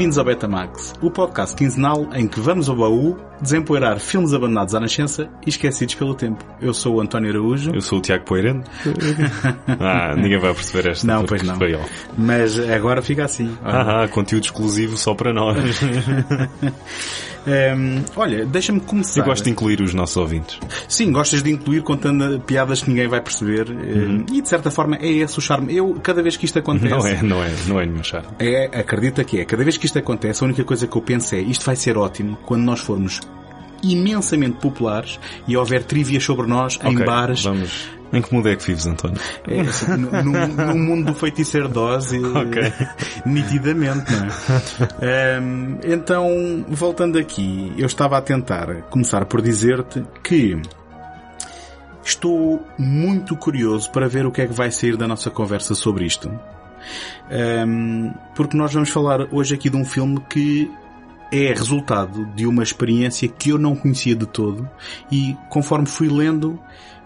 Bem-vindos ao Betamax, o podcast quinzenal em que vamos ao baú desempoeirar filmes abandonados à nascença e esquecidos pelo tempo. Eu sou o António Araújo. Eu sou o Tiago Poeirano. ah, ninguém vai perceber esta. Não, pois não. Mas agora fica assim. Ah, conteúdo exclusivo só para nós. Um, olha, deixa-me começar. Eu gosto de incluir os nossos ouvintes. Sim, gostas de incluir contando piadas que ninguém vai perceber. Uhum. E de certa forma é esse o charme. Eu, cada vez que isto acontece. Não é, não é, não é nenhum charme. É, acredita que é. Cada vez que isto acontece, a única coisa que eu penso é isto vai ser ótimo quando nós formos imensamente populares e houver trivias sobre nós okay, em bares. Vamos em que mundo é que vives, António? É, assim, no, no, no, mundo do feiticeiro dose, okay. nitidamente, não é? Um, então, voltando aqui, eu estava a tentar começar por dizer-te que estou muito curioso para ver o que é que vai sair da nossa conversa sobre isto. Um, porque nós vamos falar hoje aqui de um filme que é resultado de uma experiência que eu não conhecia de todo e conforme fui lendo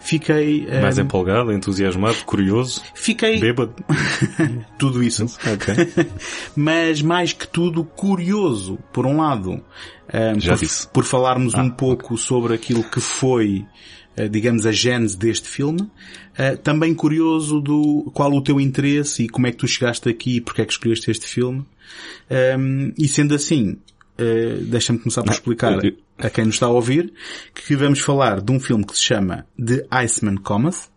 fiquei... Mais um, empolgado, entusiasmado, curioso, fiquei... bêbado. tudo isso. Okay. Mas mais que tudo curioso, por um lado, um, Já por, disse. por falarmos ah, um pouco okay. sobre aquilo que foi digamos, a gênese deste filme. também curioso do qual o teu interesse e como é que tu chegaste aqui e porque é que escolheste este filme. Um, e sendo assim, uh, deixa-me começar por explicar a quem nos está a ouvir que vamos falar de um filme que se chama The Iceman Cometh.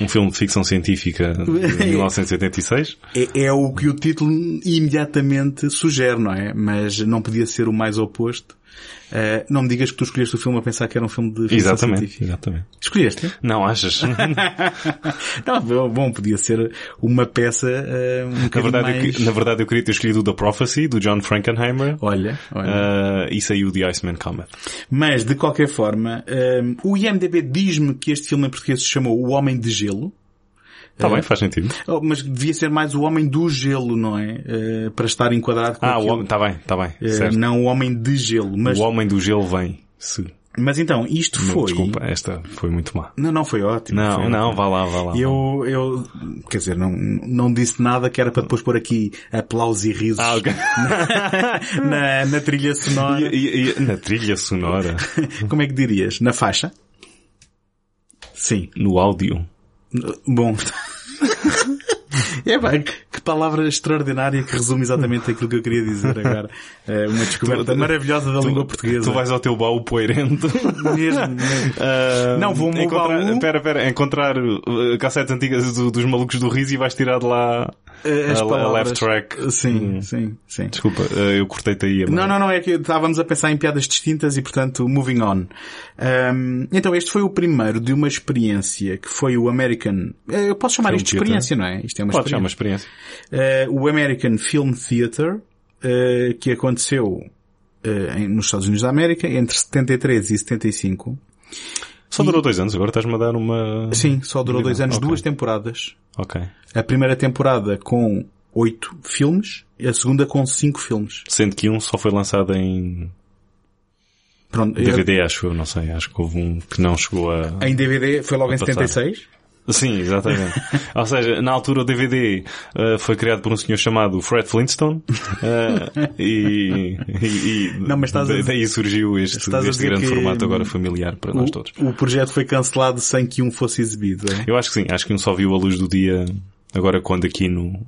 Um filme de ficção científica de 1986. É, é o que o título imediatamente sugere, não é? Mas não podia ser o mais oposto. Uh, não me digas que tu escolheste o filme a pensar que era um filme de ficção exatamente, científica. Exatamente. Escolheste? Não, achas? não, bom, podia ser uma peça uh, um na verdade, mais... eu, na verdade eu queria ter escolhido o The Prophecy, do John Frankenheimer. Olha, olha. Uh, e saiu The Iceman Comet. Mas, de qualquer forma, o IMDB diz-me que este filme em português se chamou O Homem de Gelo. Está bem, faz sentido. Oh, mas devia ser mais o homem do gelo, não é? Uh, para estar enquadrado com Ah, aquilo. o homem, está bem, está bem. Uh, certo. não o homem de gelo. Mas... O homem do gelo vem. Se... Mas então, isto Não, foi... Desculpa, esta foi muito má. Não, não, foi ótimo. Não, foi não, ótimo. vá lá, vá lá. Eu, eu, quer dizer, não, não disse nada que era para depois pôr aqui aplausos e risos Ah, ok. na, na trilha sonora. E, e- e- na trilha sonora, Como é que dirias? Na faixa? Sim. no áudio. Bom. É bem, que palavra extraordinária que resume exatamente aquilo que eu queria dizer agora. É uma descoberta Tu- maravilhosa da língua portuguesa. Tu vais ao teu baú poeirento. Mesmo, mesmo. Ah, Não, vou ao encontrar, baú. Pera, pera, encontrar uh, cassetes antigas do- dos malucos do riso e vais tirar de lá As a, palavras. left track. Sim, Hum. sim, sim. Desculpa, uh, eu cortei-te aí. a Não, não, não, é que estávamos a pensar em piadas distintas e, portanto, moving on. Ahm, então, este foi o primeiro de uma experiência que foi o American... eh, Eu posso chamar Film isto de experiência, não é? Isto é uma Pode chamar uma experiência. experiência. Eh, o American Film Theatre, eh, que aconteceu eh, em- nos Estados Unidos da América entre 73 e 75. Só durou dois anos, agora estás-me a dar uma... Sim, só durou dois anos, Ok. duas temporadas. Ok. A primeira temporada com oito filmes e a segunda com cinco filmes. Sendo que um só foi lançado em Pronto, eu- DVD, acho eu, não sei. Acho que houve um que não chegou a... em DVD foi logo em passar. 76. Sim, exatamente. Ou seja, na altura o DVD uh, foi criado por um senhor chamado Fred Flintstone uh, e, e, e Não, mas estás a daí surgiu este, estás a este grande formato agora familiar para nós O, todos. o projeto foi cancelado sem que um fosse exibido. é? Eu acho que sim, acho que um só viu a luz do dia agora quando aqui no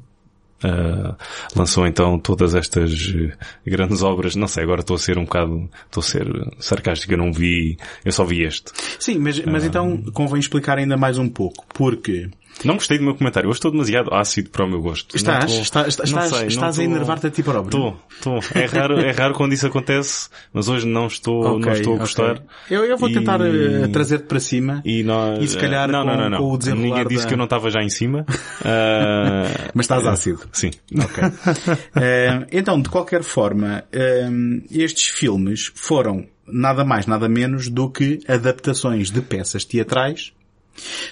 uh, lançou então todas estas uh, grandes obras. Não sei, agora estou a ser um bocado, estou a ser sarcástico, eu não vi, eu só vi este. Sim, mas, mas então convém explicar ainda mais um pouco. Porque Não gostei do meu comentário, hoje estou demasiado ácido para o meu gosto. estás, Não estou- estás, estás, não sei, estás não a enervar-te a ti próprio. Estou, estou. É raro, é raro quando isso acontece, mas hoje não estou, não Ok, estou a gostar. Eu, eu vou E- tentar eh, trazer-te para cima. E nós, E se calhar não, não, não, não. com o desenrolar Ninguém disse da- que eu não estava já em cima. Ah, Mas estás ácido. Sim. Ok. Eh, então, de qualquer forma, eh, estes filmes foram nada mais, nada menos do que adaptações de peças teatrais,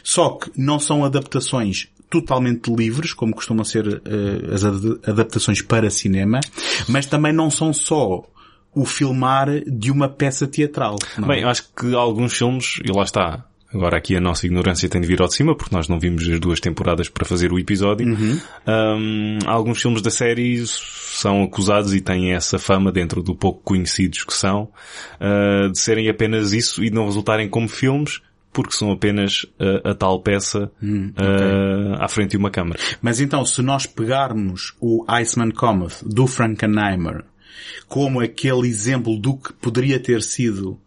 só que não são adaptações totalmente livres, como costumam ser eh, as ad- adaptações para cinema, mas também não são só o filmar de uma peça teatral. não é? Bem, acho que alguns filmes, e lá está, agora aqui a nossa ignorância tem de vir ao de cima, porque nós não vimos as duas temporadas para fazer o episódio. Uhum. Um, alguns filmes da série são acusados e têm essa fama dentro do pouco conhecidos que são, uh, de serem apenas isso e de não resultarem como filmes, porque são apenas uh, a tal peça Hum, uh, à frente de uma câmara. Mas então, se nós pegarmos o Iceman Cometh do Frankenheimer como aquele exemplo do que poderia ter sido uh,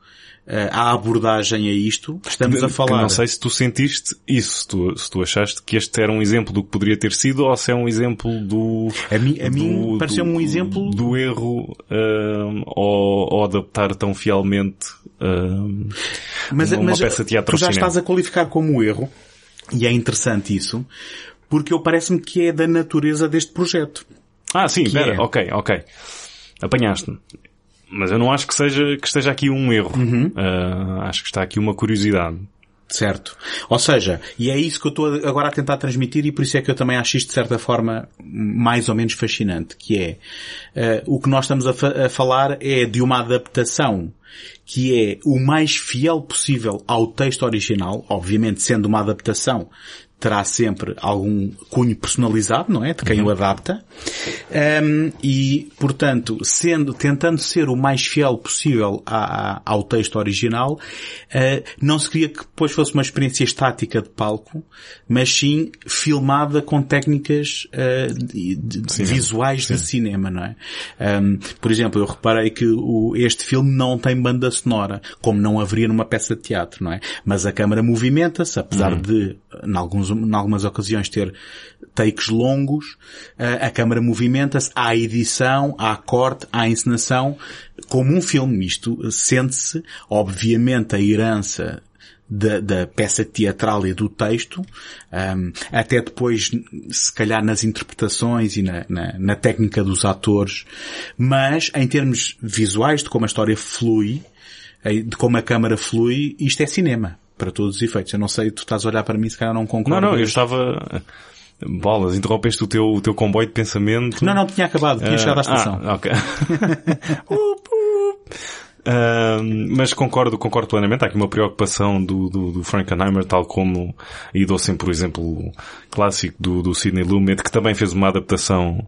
a abordagem a isto, estamos a Que falar. não sei se tu sentiste isso, se tu, se tu achaste que este era um exemplo do que poderia ter sido ou se é um exemplo do... A mim, a mim pareceu-me um exemplo Do erro um, ao, ao adaptar tão fielmente mas, uma mas peça de teatro tu já estás a qualificar como erro, e é interessante isso, porque eu parece-me que é da natureza deste projeto. Ah, sim, Que pera, é? ok, ok. Apanhaste-me. Mas eu não acho que seja, que esteja aqui um erro. Uhum. Ah, acho que está aqui uma curiosidade. Certo. Ou seja, e é isso que eu estou agora a tentar transmitir e por isso é que eu também acho isto de certa forma mais ou menos fascinante, que é eh, o que nós estamos a, fa- a falar é de uma adaptação que é o mais fiel possível ao texto original, obviamente sendo uma adaptação terá sempre algum cunho personalizado, não é? De quem o adapta. Um, e, portanto, sendo, tentando ser o mais fiel possível a- a- ao texto original, uh, não se queria que depois fosse uma experiência estática de palco, mas sim filmada com técnicas uh, de- de- visuais de cinema, não é? Um, por exemplo, eu reparei que o- este filme não tem banda sonora, como não haveria numa peça de teatro, não é? Mas a câmara movimenta-se, apesar de, em, alguns, em algumas ocasiões, ter takes longos, a, câmara movimenta-se, há edição, há corte, há encenação, como um filme. Isto sente-se, obviamente, a herança da, da peça teatral e do texto, um, até depois, se calhar nas interpretações e na, na, na técnica dos atores, mas em termos visuais, de como a história flui, de como a câmara flui, isto é cinema, para todos os efeitos. Eu não sei, tu estás a olhar para mim, se calhar não Não, concordas. não, eu estava... Bolas, interrompeste o teu, o teu comboio de pensamento. Não, não, tinha acabado, tinha Ah, chegado à estação. Ah, ok. Up, up. Ah, mas concordo, concordo plenamente. Há aqui uma preocupação do, do, do Frankenheimer, tal como, e dou sempre o exemplo clássico do, do Sidney Lumet, que também fez uma adaptação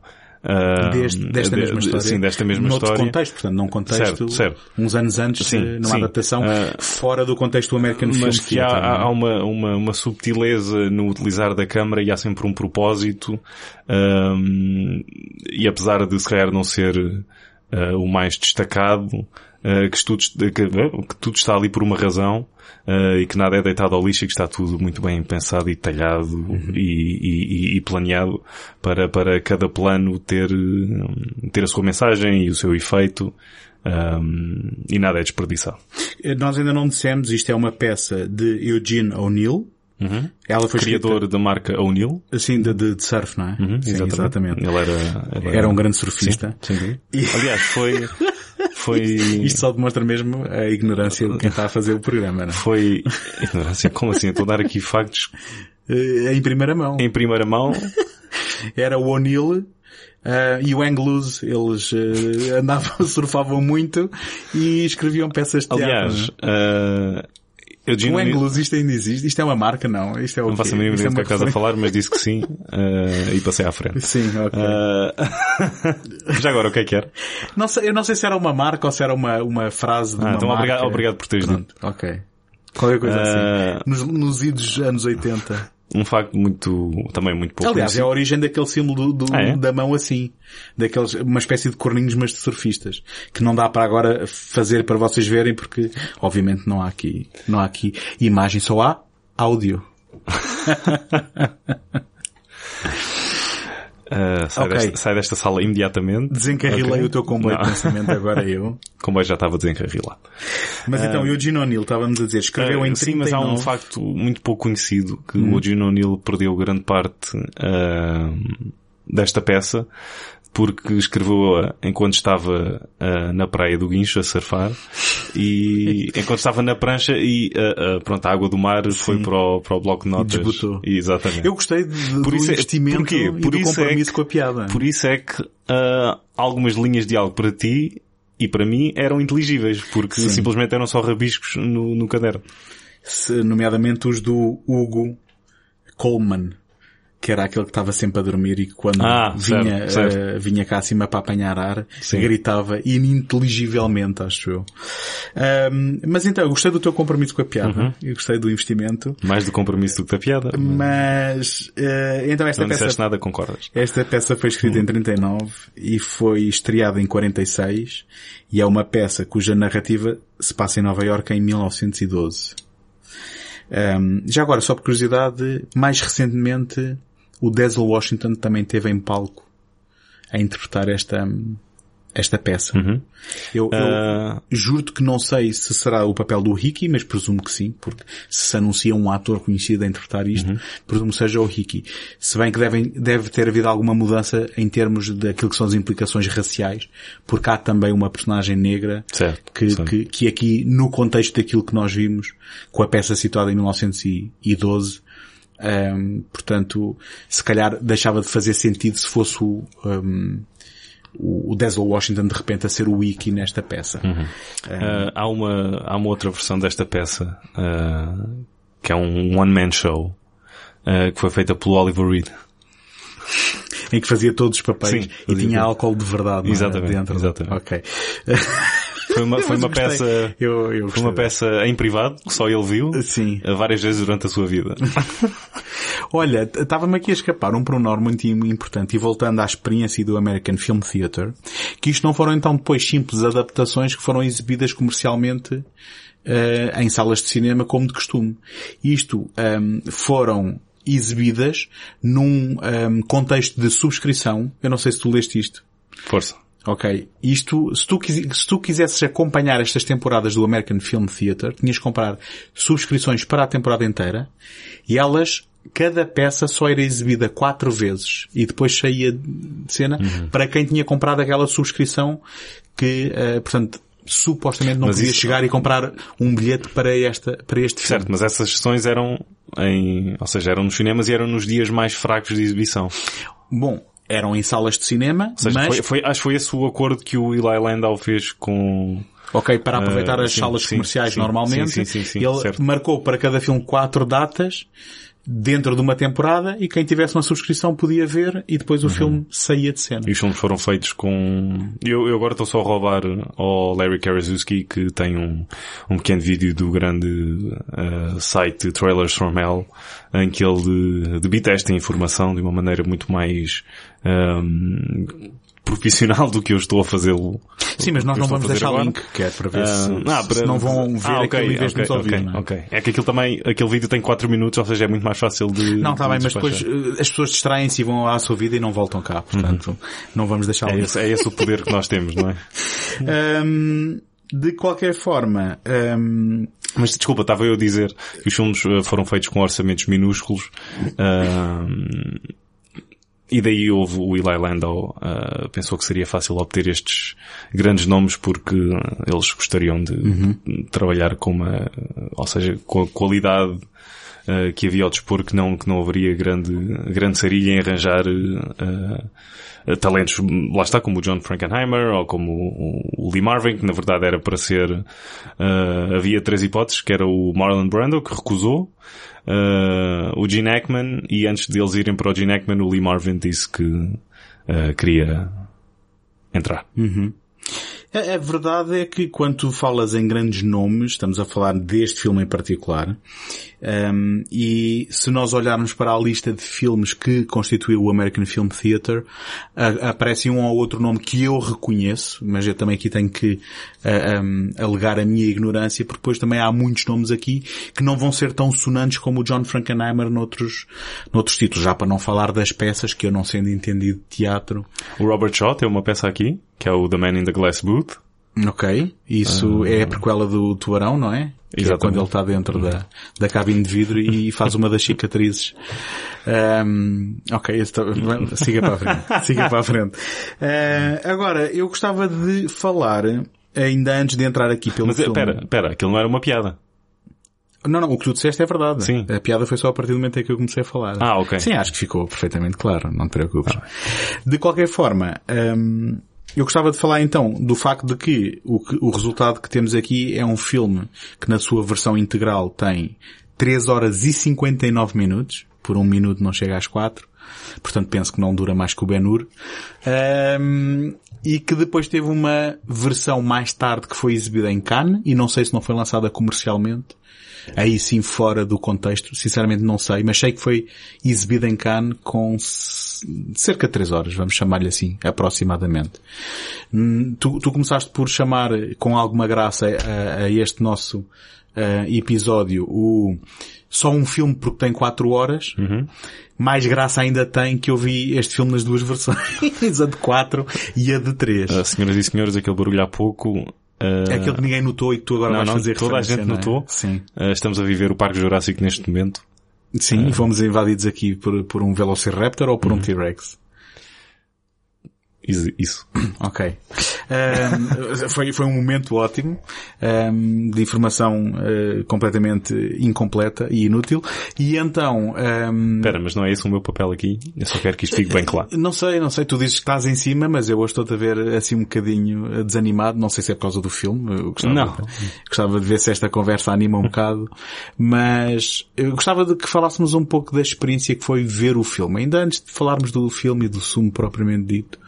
desta de- mesma história. Sim, desta mesma Noutro história. contexto, portanto, num contexto, Certo, certo. uns anos antes, Sim, eh, numa sim. adaptação, Ah, fora do contexto do American Film mas que há, é? há uma, uma, uma subtileza no utilizar da câmara e há sempre um propósito ahm, e apesar de se calhar não ser ah, o mais destacado ah, que, tudo, que, que tudo está ali por uma razão ah, e que nada é deitado ao lixo e que está tudo muito bem pensado e detalhado Uhum. e, e- e planeado para, para cada plano ter, hum, ter a sua mensagem e o seu efeito ahm, e nada é desperdiçado. Eh, Nós ainda não dissemos, isto é uma peça de Eugene O'Neill. Ela foi Criador da marca O'Neill. escrita, assim, de, de, surf, não é? Sim, exatamente. Ele era, ele Era um grande surfista. Sim, sim. E- Aliás, foi, foi, Isto só demonstra mesmo a ignorância de quem está a fazer o programa, não é? foi, ignorância, como assim? Estou a dar aqui factos Eh, Em primeira mão. em primeira mão. Era o O'Neill eh, e o Anglus, eles eh, andavam, surfavam muito e escreviam peças de teatro. Aliás, uh, Eugene o Anglus, isto ainda existe? Isto é uma marca, não? Isto é o não faço a mínima Isto ideia é do que é que estás a falar, mas disse que sim, uh, e passei à frente. Sim, ok. Uh, já agora, o que é que era? Não sei, eu não sei se era uma marca ou se era uma, uma frase de Ah, uma então marca. obrigado, obrigado por teres dito. Ok. Qualquer coisa Ah. assim. Nos, nos idos anos 80. Um facto muito, também muito pouco Aliás, é a origem daquele símbolo do, do- Ah, é? da mão assim. Daqueles, uma espécie de corninhos, mas de surfistas. Que não dá para agora fazer para vocês verem porque, obviamente, não há aqui, não há aqui imagem, só há áudio. Uh, sai, Ok. desta, sai desta sala imediatamente. Desencarrilei Ok. o teu comboio Não. de pensamento, agora eu. O comboio já estava desencarrilado. Mas então, Eugene O'Neill, estávamos a dizer, escreveu Ah, em sim, 39. mas há um facto muito pouco conhecido que Hum. o Eugene O'Neill perdeu grande parte desta peça porque escreveu-a enquanto estava ah, na praia do Guincho a surfar e enquanto estava na prancha e ah, ah, pronto, a água do mar foi para o, para o bloco de notas. desbotou. E Exatamente. Eu gostei de, Por do isso é- investimento e Por do isso é compromisso que- com a piada. Por isso é que ah, algumas linhas de algo para ti e para mim eram inteligíveis, porque Sim. simplesmente eram só rabiscos no, no caderno. se, nomeadamente os do Hugo Coleman, que era aquele que estava sempre a dormir e que quando Ah, vinha, certo, certo. eh, vinha cá acima para apanhar ar, Sim. gritava ininteligivelmente, acho eu. Ahm, mas então, eu gostei do teu compromisso com a piada, Uhum. eu gostei do investimento, Mais do compromisso do que da piada. mas, eh, então esta Não peça disseste nada, concordas? esta peça foi escrita em 39 e foi estreada em 46 e é uma peça cuja narrativa se passa em Nova Iorque em 1912. Um, já agora, só por curiosidade, mais recentemente o Denzel Washington também teve em palco a interpretar esta, esta peça. Uhum. Eu, eu Ah, juro-te que não sei se será o papel do Ricky, mas presumo que sim, porque se se anuncia um ator conhecido a interpretar isto, Uhum. presumo que seja o Ricky. Se bem que devem, deve ter havido alguma mudança em termos daquilo que são as implicações raciais, porque há também uma personagem negra certo. que, que, que aqui, no contexto daquilo que nós vimos, com a peça situada em 1912, hum, portanto, se calhar deixava de fazer sentido se fosse o, hum, o o Denzel Washington de repente a ser o wiki nesta peça. Ah, há, uma, há uma outra versão desta peça, ah, que é um one-man show, ah, que foi feita pelo Oliver Reed. Em que fazia todos os papéis Sim, e tinha tudo. álcool de verdade é? Exatamente, dentro. exatamente. Ok. Foi uma, foi uma gostei. peça, Eu, eu foi uma peça em privado, que só ele viu, Sim. várias vezes durante a sua vida. Olha, estava-me aqui a escapar um pormenor muito im- importante e voltando à experiência do American Film Theatre, que isto não foram então depois simples adaptações que foram exibidas comercialmente eh, em salas de cinema como de costume. Isto ehm, foram exibidas num ehm, contexto de subscrição. Eu não sei se tu leste isto. Força. Ok. Isto, se tu, se tu quisesses acompanhar estas temporadas do American Film Theatre, tinhas que comprar subscrições para a temporada inteira e elas, cada peça só era exibida quatro vezes e depois saía de cena para quem tinha comprado aquela subscrição que, eh, portanto, supostamente não Mas podia isso- chegar e comprar um bilhete para esta, para este filme. Certo, mas essas sessões eram em, ou seja, eram nos cinemas e eram nos dias mais fracos de exibição. Bom, eram em salas de cinema, seja, mas, foi, foi- acho que foi esse o acordo que o Eli Landau fez com, ok, para aproveitar Ah, as sim, salas sim, comerciais sim, normalmente, sim, sim, sim, ele certo. marcou para cada filme quatro datas dentro de uma temporada e quem tivesse uma subscrição podia ver e depois Uhum. o filme saía de cena. E os filmes foram feitos com... Eu, eu agora estou só a roubar ao Larry Karaszewski, que tem um, um pequeno vídeo do grande uh, site Trailers from Hell, em que ele debita a informação de uma maneira muito mais um, profissional do que eu estou a fazê-lo. Sim, mas nós não vamos deixar agora. link, que é para ver se, Ah, se para- não vão ver Ah, ok, aquilo em vez de nos ok, ouvir. é? ok. É que aquilo também, aquele vídeo tem 4 minutos, ou seja, é muito mais fácil de... Não, está bem, mas depois eh, as pessoas distraem-se e vão à sua vida e não voltam cá, portanto, não vamos deixar É link. esse, é esse o poder que nós temos, não é? Hum, de qualquer forma, hum, Mas desculpa, estava eu a dizer que os filmes eh, foram feitos com orçamentos minúsculos. ahm, e daí houve o Eli Landau ah, pensou que seria fácil obter estes grandes nomes porque eles gostariam de trabalhar com uma, ou seja, com a qualidade ah, que havia ao dispor que não, que não haveria grande, grande sarilha em arranjar ah, talentos, lá está, como o John Frankenheimer ou como o, Lee Marvin, que na verdade era para ser, ah, havia três hipóteses, que era o Marlon Brando, que recusou, ah, o Gene Hackman, e antes deles irem para o Gene Hackman, o Lee Marvin disse que ah, queria entrar. A, a verdade é que quando tu falas em grandes nomes, estamos a falar deste filme em particular, um, e se nós olharmos para a lista de filmes que constituiu o American Film Theatre, a- aparece um ou outro nome que eu reconheço, mas eu também aqui tenho que a- alegar a minha ignorância, porque depois também há muitos nomes aqui que não vão ser tão sonantes como o John Frankenheimer noutros, noutros títulos, já para não falar das peças que eu não sendo entendido de teatro, O Robert Shaw tem uma peça aqui, que é o The Man in the Glass Booth. Ok. Isso é a prequela do Tubarão, não é? Que é Exatamente. quando ele está dentro da, da cabine de vidro e faz uma das cicatrizes. Ahm, ok, esse tá- siga para a frente. Siga para a frente. Ah, agora, eu gostava de falar, ainda antes de entrar aqui pelo Mas eh, filme. espera, espera, aquilo não era uma piada. Não, não, o que tu disseste é verdade. Sim. A piada foi só a partir do momento em que eu comecei a falar. Ah, ok. Sim, acho que ficou perfeitamente claro, não te preocupes. De qualquer forma, hum, eu gostava de falar então do facto de que o, o resultado que temos aqui é um filme que na sua versão integral tem 3 horas e 59 minutos, por um minuto não chega às 4, portanto penso que não dura mais que o Ben-Hur, um, e que depois teve uma versão mais tarde que foi exibida em Cannes, e não sei se não foi lançada comercialmente, aí sim fora do contexto, sinceramente não sei, mas sei que foi exibida em Cannes com cerca de 3 horas, vamos chamar-lhe assim, aproximadamente. Hum, tu, tu, começaste por chamar com alguma graça a, a este nosso uh, episódio o só um filme porque tem 4 horas. Uhum. Mais graça ainda tem que eu vi este filme nas duas versões, a de 4 e a de 3. Uh, senhoras e senhores, aquele barulho há pouco Uh, é aquele que ninguém notou e que tu agora não, vais não, fazer Toda a gente é? notou. Sim. Uh, estamos a viver o Parque Jurássico neste momento. Sim, uh, fomos invadidos aqui por, por um Velociraptor ou por um uhum. T-Rex? Isso. Ok. Um, foi, foi um momento ótimo um, de informação uh, completamente incompleta e inútil. E então... Um... Espera, mas não é esse o meu papel aqui? Eu só quero que isto fique bem claro. Não sei, não sei. Tu dizes que estás em cima, mas eu hoje estou-te a ver assim um bocadinho desanimado. Não sei se é por causa do filme. Eu gostava, não. De, gostava de ver se esta conversa anima um bocado. Mas eu gostava de que falássemos um pouco da experiência que foi ver o filme. Ainda antes de falarmos do filme e do sumo propriamente dito.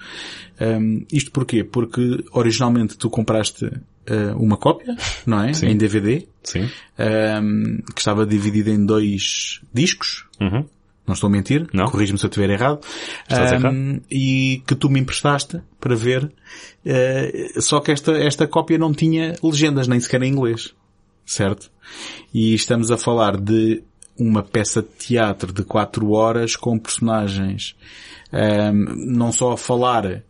Um, isto porquê? Porque originalmente tu compraste uh, uma cópia, não é? Sim. Em DVD. Sim. Um, que estava dividida em dois discos. Uhum. Não estou a mentir. Não. Corrijo-me se eu estiver errado. Estás um, errado. E que tu me emprestaste para ver. Uh, só que esta, esta cópia não tinha legendas, nem sequer em inglês. Certo? E estamos a falar de uma peça de teatro de quatro horas com personagens um, não só a falar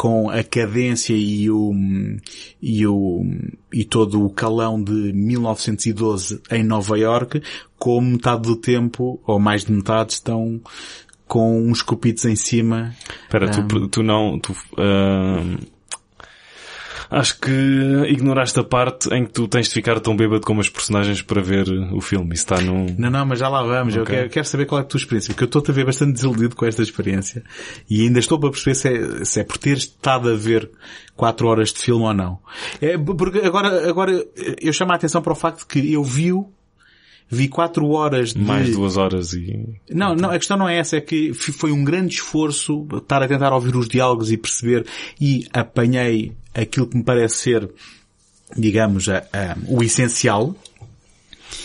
com a cadência e o, e o, e todo o calão de 1912 em Nova York, como metade do tempo, ou mais de metade, estão com uns cupitos em cima. Espera, um... tu, tu não, tu, uh, Acho que ignoraste a parte em que tu tens de ficar tão bêbado como as personagens para ver o filme. Isso está no... Não, não, mas já lá vamos. Okay. Eu quero, quero, saber qual é a tua experiência, porque eu estou-te a ver bastante desiludido com esta experiência. E ainda estou para perceber se é, se é por ter estado a ver quatro horas de filme ou não. É, porque agora, agora eu chamo a atenção para o facto de que eu vi-o vi quatro horas de... Mais duas horas e... Não, não, a questão não é essa, é que foi um grande esforço estar a tentar ouvir os diálogos e perceber e apanhei aquilo que me parece ser, digamos, a, a, o essencial.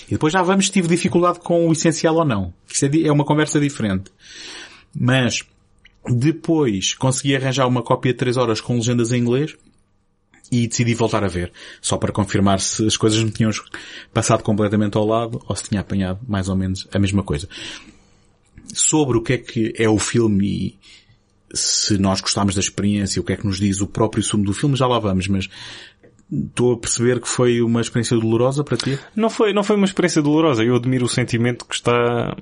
E depois já vamos se tive dificuldade com o essencial ou não. Isso é, é uma conversa diferente. Mas, depois consegui arranjar uma cópia de 3 horas com legendas em inglês e decidi voltar a ver, só para confirmar se as coisas me tinham passado completamente ao lado ou se tinha apanhado mais ou menos a mesma coisa. Sobre o que é que é o filme e se nós gostámos da experiência, o que é que nos diz o próprio sumo do filme, já lá vamos, mas estou a perceber que foi uma experiência dolorosa para ti? Não foi, não foi uma experiência dolorosa. Eu admiro o sentimento que está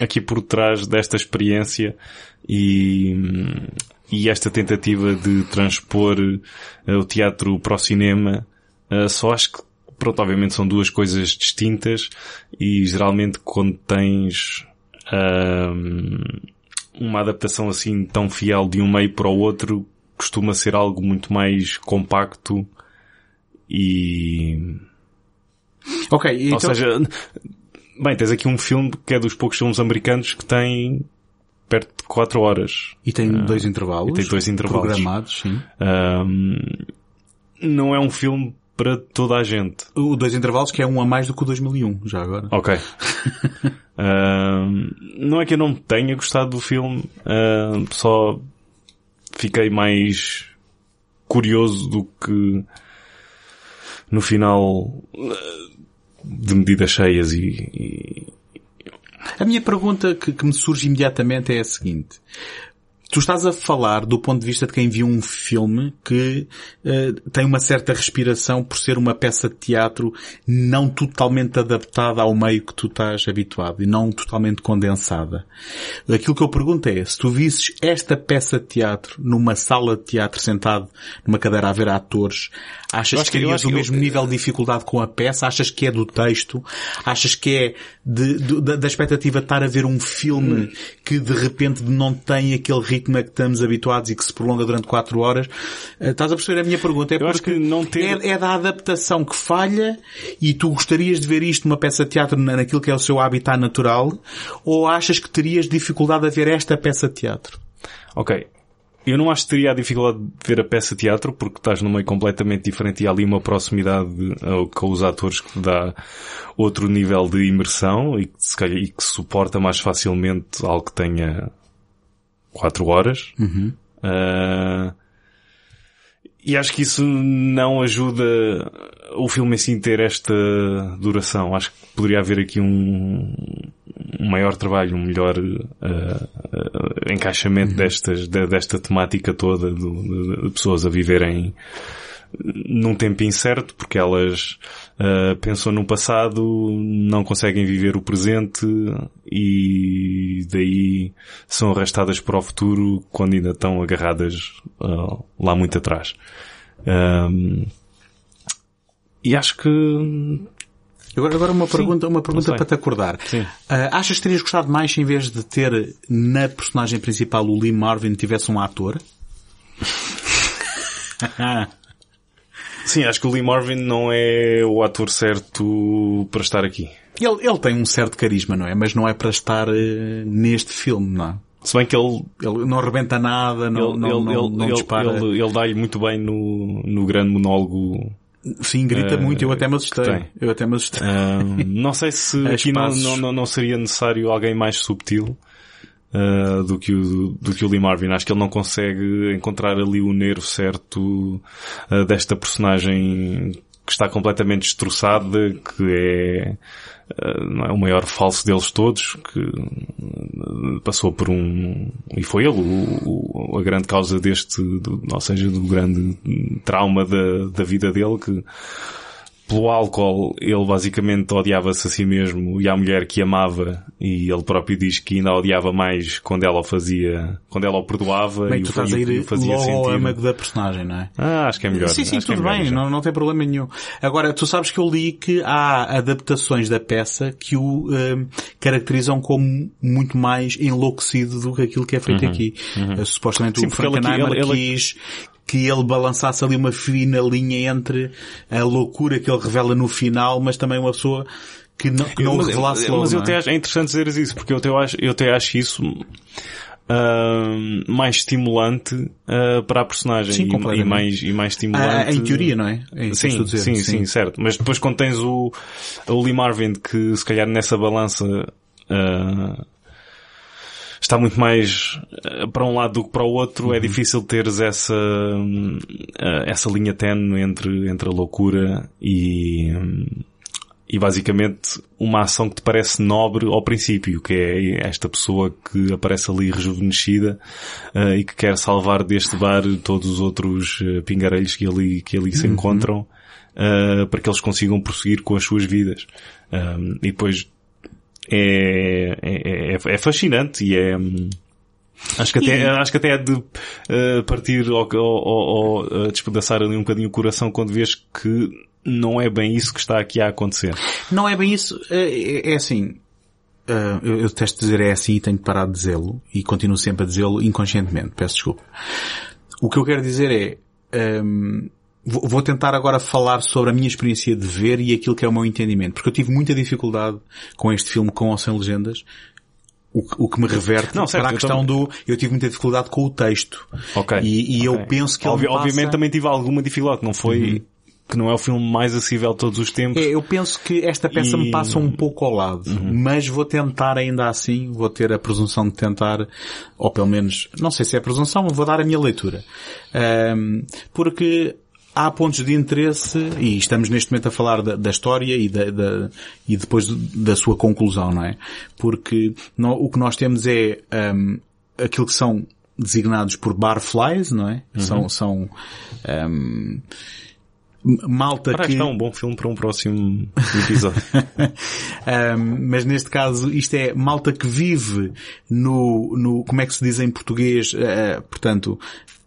aqui por trás desta experiência e, e esta tentativa de transpor uh, o teatro para o cinema, uh, só acho que, pronto, obviamente são duas coisas distintas e geralmente quando tens uh, uma adaptação assim tão fiel de um meio para o outro costuma ser algo muito mais compacto e... Ok, então... Ou seja, bem, tens aqui um filme que é dos poucos filmes americanos que tem perto de 4 horas. E tem uh, dois intervalos. E tem dois intervalos. Programados, sim. Um, não é um filme para toda a gente. O dois intervalos que é um a mais do que o 2001, já agora. Ok. um, não é que eu não tenha gostado do filme, uh, só fiquei mais curioso do que no final de medidas cheias e, e, a minha pergunta que, que me surge imediatamente é a seguinte. Tu estás a falar do ponto de vista de quem viu um filme que uh, tem uma certa respiração por ser uma peça de teatro não totalmente adaptada ao meio que tu estás habituado e não totalmente condensada. Aquilo que eu pergunto é, se tu visses esta peça de teatro numa sala de teatro sentado numa cadeira a ver atores, achas que terias o mesmo eu... nível de dificuldade com a peça? Achas que é do texto? Achas que é de, de, da, expectativa de estar a ver um filme hum. que de repente não tem aquele ritmo ritmo a que estamos habituados e que se prolonga durante 4 horas. Uh, estás a perceber a minha pergunta? É Eu acho que não ter... é, é da adaptação que falha e tu gostarias de ver isto numa peça de teatro naquilo que é o seu habitat natural ou achas que terias dificuldade a ver esta peça de teatro? Ok. Eu não acho que teria a dificuldade de ver a peça de teatro porque estás num meio completamente diferente e há ali uma proximidade uh, com os atores que dá outro nível de imersão e que, se calhar, e que suporta mais facilmente algo que tenha quatro horas. Uhum. Uh, e acho que isso não ajuda o filme assim ter esta duração. Acho que poderia haver aqui um, um maior trabalho, um melhor uh, uh, encaixamento uhum. destas, de, desta temática toda de, de, de, pessoas a viverem num tempo incerto, porque elas uh, pensam no passado, não conseguem viver o presente e daí são arrastadas para o futuro quando ainda estão agarradas uh, lá muito atrás. Um, e acho que Agora, agora uma pergunta, uma pergunta para te acordar. Uh, achas que terias gostado mais em vez de ter na personagem principal o Lee Marvin tivesse um ator? Sim, acho que o Lee Marvin não é o ator certo para estar aqui. Ele, ele tem um certo carisma, não é? Mas não é para estar uh, neste filme, não é? Se bem que ele... Ele não rebenta nada, não, ele, não, ele, não, não ele, dispara. Ele, ele dá-lhe muito bem no, no grande monólogo Sim, grita uh, muito, eu até me assustei. Eu até me assustei. Um, não sei se aqui não, não, não seria necessário alguém mais subtil uh, do, que o, do que o Lee Marvin. Acho que ele não consegue encontrar ali o nervo certo uh, desta personagem que está completamente destroçada, que é não é, o maior falso deles todos, que passou por um, e foi ele o, o- a grande causa deste, do, ou seja, do grande trauma da, da vida dele, que pelo álcool ele basicamente odiava-se a si mesmo e à mulher que amava e ele próprio diz que ainda a odiava mais quando ela o fazia, quando ela o perdoava Bem, e, tu o, estás a ir o fazia logo ao sentir. âmago da personagem, não é? Ah, acho que é melhor. Sim, sim, Acho é tudo melhor bem, não, não tem problema nenhum. Agora, tu sabes que eu li que há adaptações da peça que o hum, caracterizam como muito mais enlouquecido do que aquilo que é feito aqui. Uh, Supostamente Uhum. Sim, o Frankenheimer ele- quis que ele balançasse ali uma fina linha entre a loucura que ele revela no final, mas também uma pessoa que não, que não mas, revelasse mas logo, eu não até é? acho, é interessante dizeres isso, porque eu até acho, eu até acho isso ahm, mais estimulante ah, para a personagem Sim, e- e, mais, e mais estimulante. Ah, em teoria, não é? É Sim, dizer, sim, sim, certo. Mas depois quando tens o, o Lee Marvin que se calhar nessa balança ah, está muito mais ah, para um lado do que para o outro, Uhum. é difícil teres essa, ah, essa linha tenue entre, entre a loucura e, e basicamente uma ação que te parece nobre ao princípio, que é esta pessoa que aparece ali rejuvenescida ah, e que quer salvar deste bar todos os outros pingarelhos que ali, que ali se encontram ah, para que eles consigam prosseguir com as suas vidas. Ah, e depois é, é, é, é fascinante e é, hum, Acho que até, acho que até é de eh, partir ou, ou, ou, despedaçar ali um bocadinho o coração quando vês que não é bem isso que está aqui a acontecer. Não é bem isso. É, é assim. ah, eu, eu detesto dizer é assim e tenho que parar de dizê-lo e continuo sempre a dizê-lo inconscientemente. Peço desculpa. O que eu quero dizer é, ahm, vou, tentar agora falar sobre a minha experiência de ver e aquilo que é o meu entendimento. Porque eu tive muita dificuldade com este filme com ou sem legendas. O, que- o que me reverte Não, certo, para a questão também- do, eu tive muita dificuldade com o texto. Ok. E, e Ok. eu penso que Obvi- passa- Obviamente também tive alguma dificuldade, não foi, que não é o filme mais acessível de todos os tempos. É, eu penso que esta peça me E- passa um pouco ao lado, mas vou tentar ainda assim, vou ter a presunção de tentar, ou pelo menos, não sei se é presunção, mas vou dar a minha leitura. Ahm, porque há pontos de interesse, e estamos neste momento a falar da, da história e, da, da- e depois da sua conclusão, não é? Porque o que nós temos é ahm, aquilo que são designados por barflies, não é? São, são ahm, malta Parece que... que está um bom filme para um próximo episódio. Um, mas neste caso isto é malta que vive no, no como é que se diz em português, uh, portanto,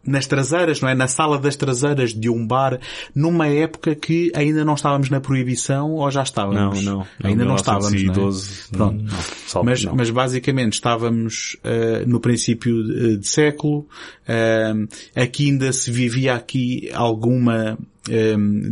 nas traseiras, não é? Na sala das traseiras de um bar, numa época que ainda não estávamos na proibição ou já estávamos? Não, não. Ainda não, estávamos, não é? 1912, Pronto. não, salvo mas, não. mas basicamente estávamos eh, no princípio de, de século, eh, aqui ainda se vivia aqui alguma, eh,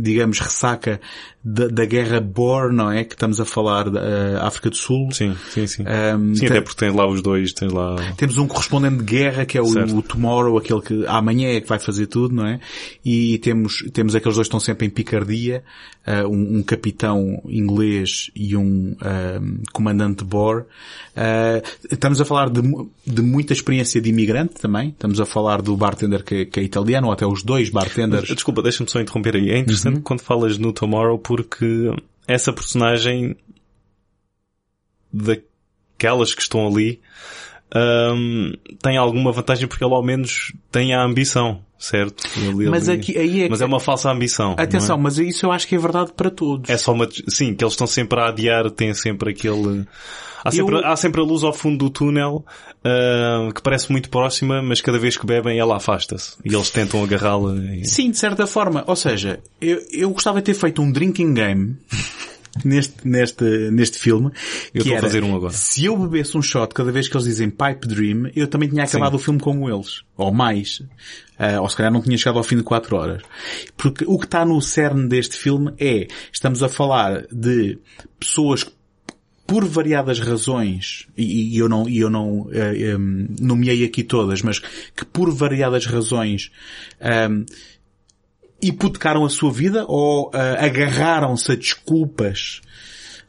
digamos, ressaca da, da guerra Boer, não é? Que estamos a falar da eh, África do Sul. Sim, sim, sim. Um, sim, tem- até porque tens lá os dois, tens lá... temos um correspondente de guerra que é o, o Tomorrow, aquele que amanhã é que vai fazer tudo, não é? E temos, temos aqueles dois que estão sempre em picardia, ah, um, um capitão inglês e um ah, comandante Boer. Ah, estamos a falar de, de muita experiência de imigrante também. Estamos a falar do bartender que, que é italiano, ou até os dois bartenders. Desculpa, deixa-me só interromper aí. É interessante Uhum. quando falas no Tomorrow porque essa personagem daquelas que estão ali hum, tem alguma vantagem porque ele ao menos tem a ambição, certo? Ele Mas ali- aqui, aí é que- Mas é uma falsa ambição. é? Atenção, mas isso eu acho que é verdade para todos. É só uma, sim, que eles estão sempre a adiar, tem sempre aquele, há sempre, Eu- há sempre a luz ao fundo do túnel, ah, que parece muito próxima, mas cada vez que bebem ela afasta-se. E eles tentam agarrá-la. e- Sim, de certa forma. Ou seja, eu, eu gostava de ter feito um drinking game neste, neste, neste filme. Eu que estou a era, fazer um agora. Se eu bebesse um shot cada vez que eles dizem Pipe Dream, eu também tinha acabado o filme como eles. Ou mais. Ah, ou se calhar não tinha chegado ao fim de quatro horas. Porque o que está no cerne deste filme é, estamos a falar de pessoas que por variadas razões, e, e eu não, e eu não eh, em, nomeei aqui todas, mas que por variadas razões em, hipotecaram a sua vida ou eh, agarraram-se a desculpas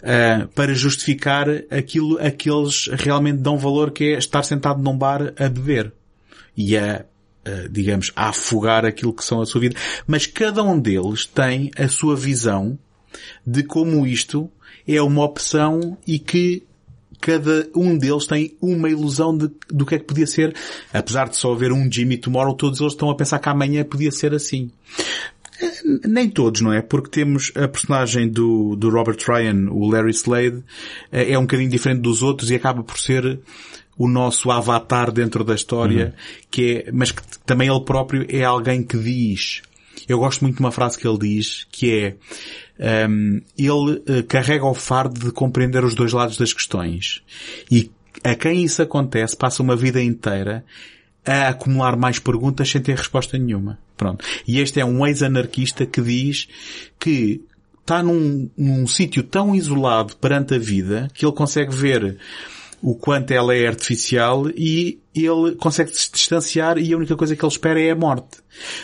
eh, para justificar aquilo a que eles realmente dão valor, que é estar sentado num bar a beber e a, eh, digamos, a afogar aquilo que são a sua vida. Mas cada um deles tem a sua visão de como isto é uma opção e que cada um deles tem uma ilusão de, do que é que podia ser. Apesar de só haver um Jimmy Tomorrow, todos eles estão a pensar que amanhã podia ser assim. Eh, Nem todos, não é? Porque temos a personagem do, do Robert Ryan, o Larry Slade, eh, é um bocadinho diferente dos outros e acaba por ser o nosso avatar dentro da história, que é, mas que também ele próprio é alguém que diz, eu gosto muito de uma frase que ele diz, que é, ehm, ele eh, carrega o fardo de compreender os dois lados das questões. E a quem isso acontece passa uma vida inteira a acumular mais perguntas sem ter resposta nenhuma. Pronto. E este é um ex-anarquista que diz que está num, num sítio tão isolado perante a vida que ele consegue ver o quanto ela é artificial e ele consegue se distanciar e a única coisa que ele espera é a morte.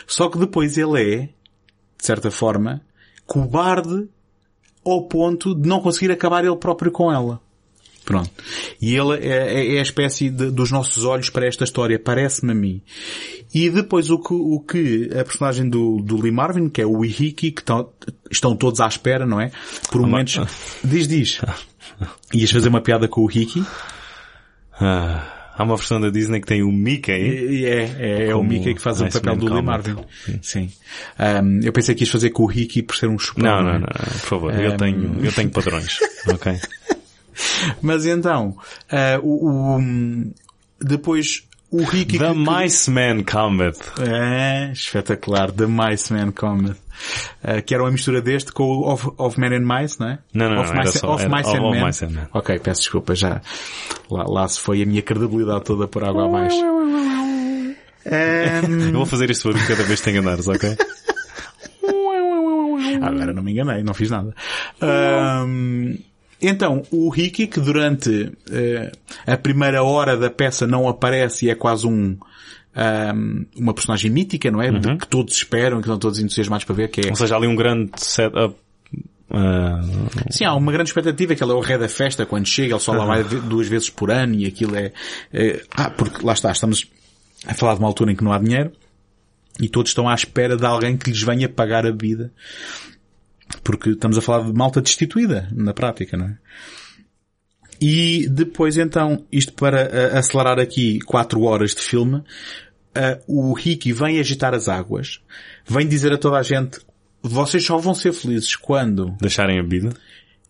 Só que depois ele é, de certa forma, cobarde ao ponto de não conseguir acabar ele próprio com ela. Pronto. E ele é, é- é a espécie de- dos nossos olhos para esta história, parece-me a mim. E depois o que, o que a personagem do, do Lee Marvin, que é o Ihiki, que estão, estão todos à espera, não é? Por momentos... Diz, diz. Ias fazer uma piada com o Hiki? Ah, há uma versão da Disney que tem o Mickey. E É, é, é o Mickey que faz o papel do Lee. Marvin. Sim. Ahm, eu pensei que ias fazer com o Hiki por ser um chupão. Não, não, é? não, por favor. Um, Eu tenho, eu tenho padrões. Ok? Mas então, ah, o, o- depois o Hiki... The que- Mice Man Combat. É, espetacular. The Mice Man Cometh. Ah, que era uma mistura deste com o Of, of Man and Mice, não é? Não, não, of não, era Mice, só- of Mice of- and of. Mice and Men. Ok, peço desculpa, já. Lá, lá se foi a minha credibilidade toda por água abaixo. Ahm, Eu vou fazer isto cada vez que te enganares, ok? Agora não me enganei, não fiz nada. Ahm, então, o Ricky, que durante eh, a primeira hora da peça não aparece e é quase um, ahm, uma personagem mítica, não é? De que todos esperam, que estão todos entusiasmados para ver, que é... Ou seja, ali um grande setup. ah, Sim, há uma grande expectativa que ele é o rei da festa quando chega, ele só lá vai ve- duas vezes por ano e aquilo é, é- ah, porque lá está, estamos a falar de uma altura em que não há dinheiro e todos estão à espera de alguém que lhes venha pagar a vida. Porque estamos a falar de malta destituída, na prática, não é? E depois então, isto para acelerar aqui quatro horas de filme, ah, o Ricky vem agitar as águas, vem dizer a toda a gente, vocês só vão ser felizes quando deixarem a vida.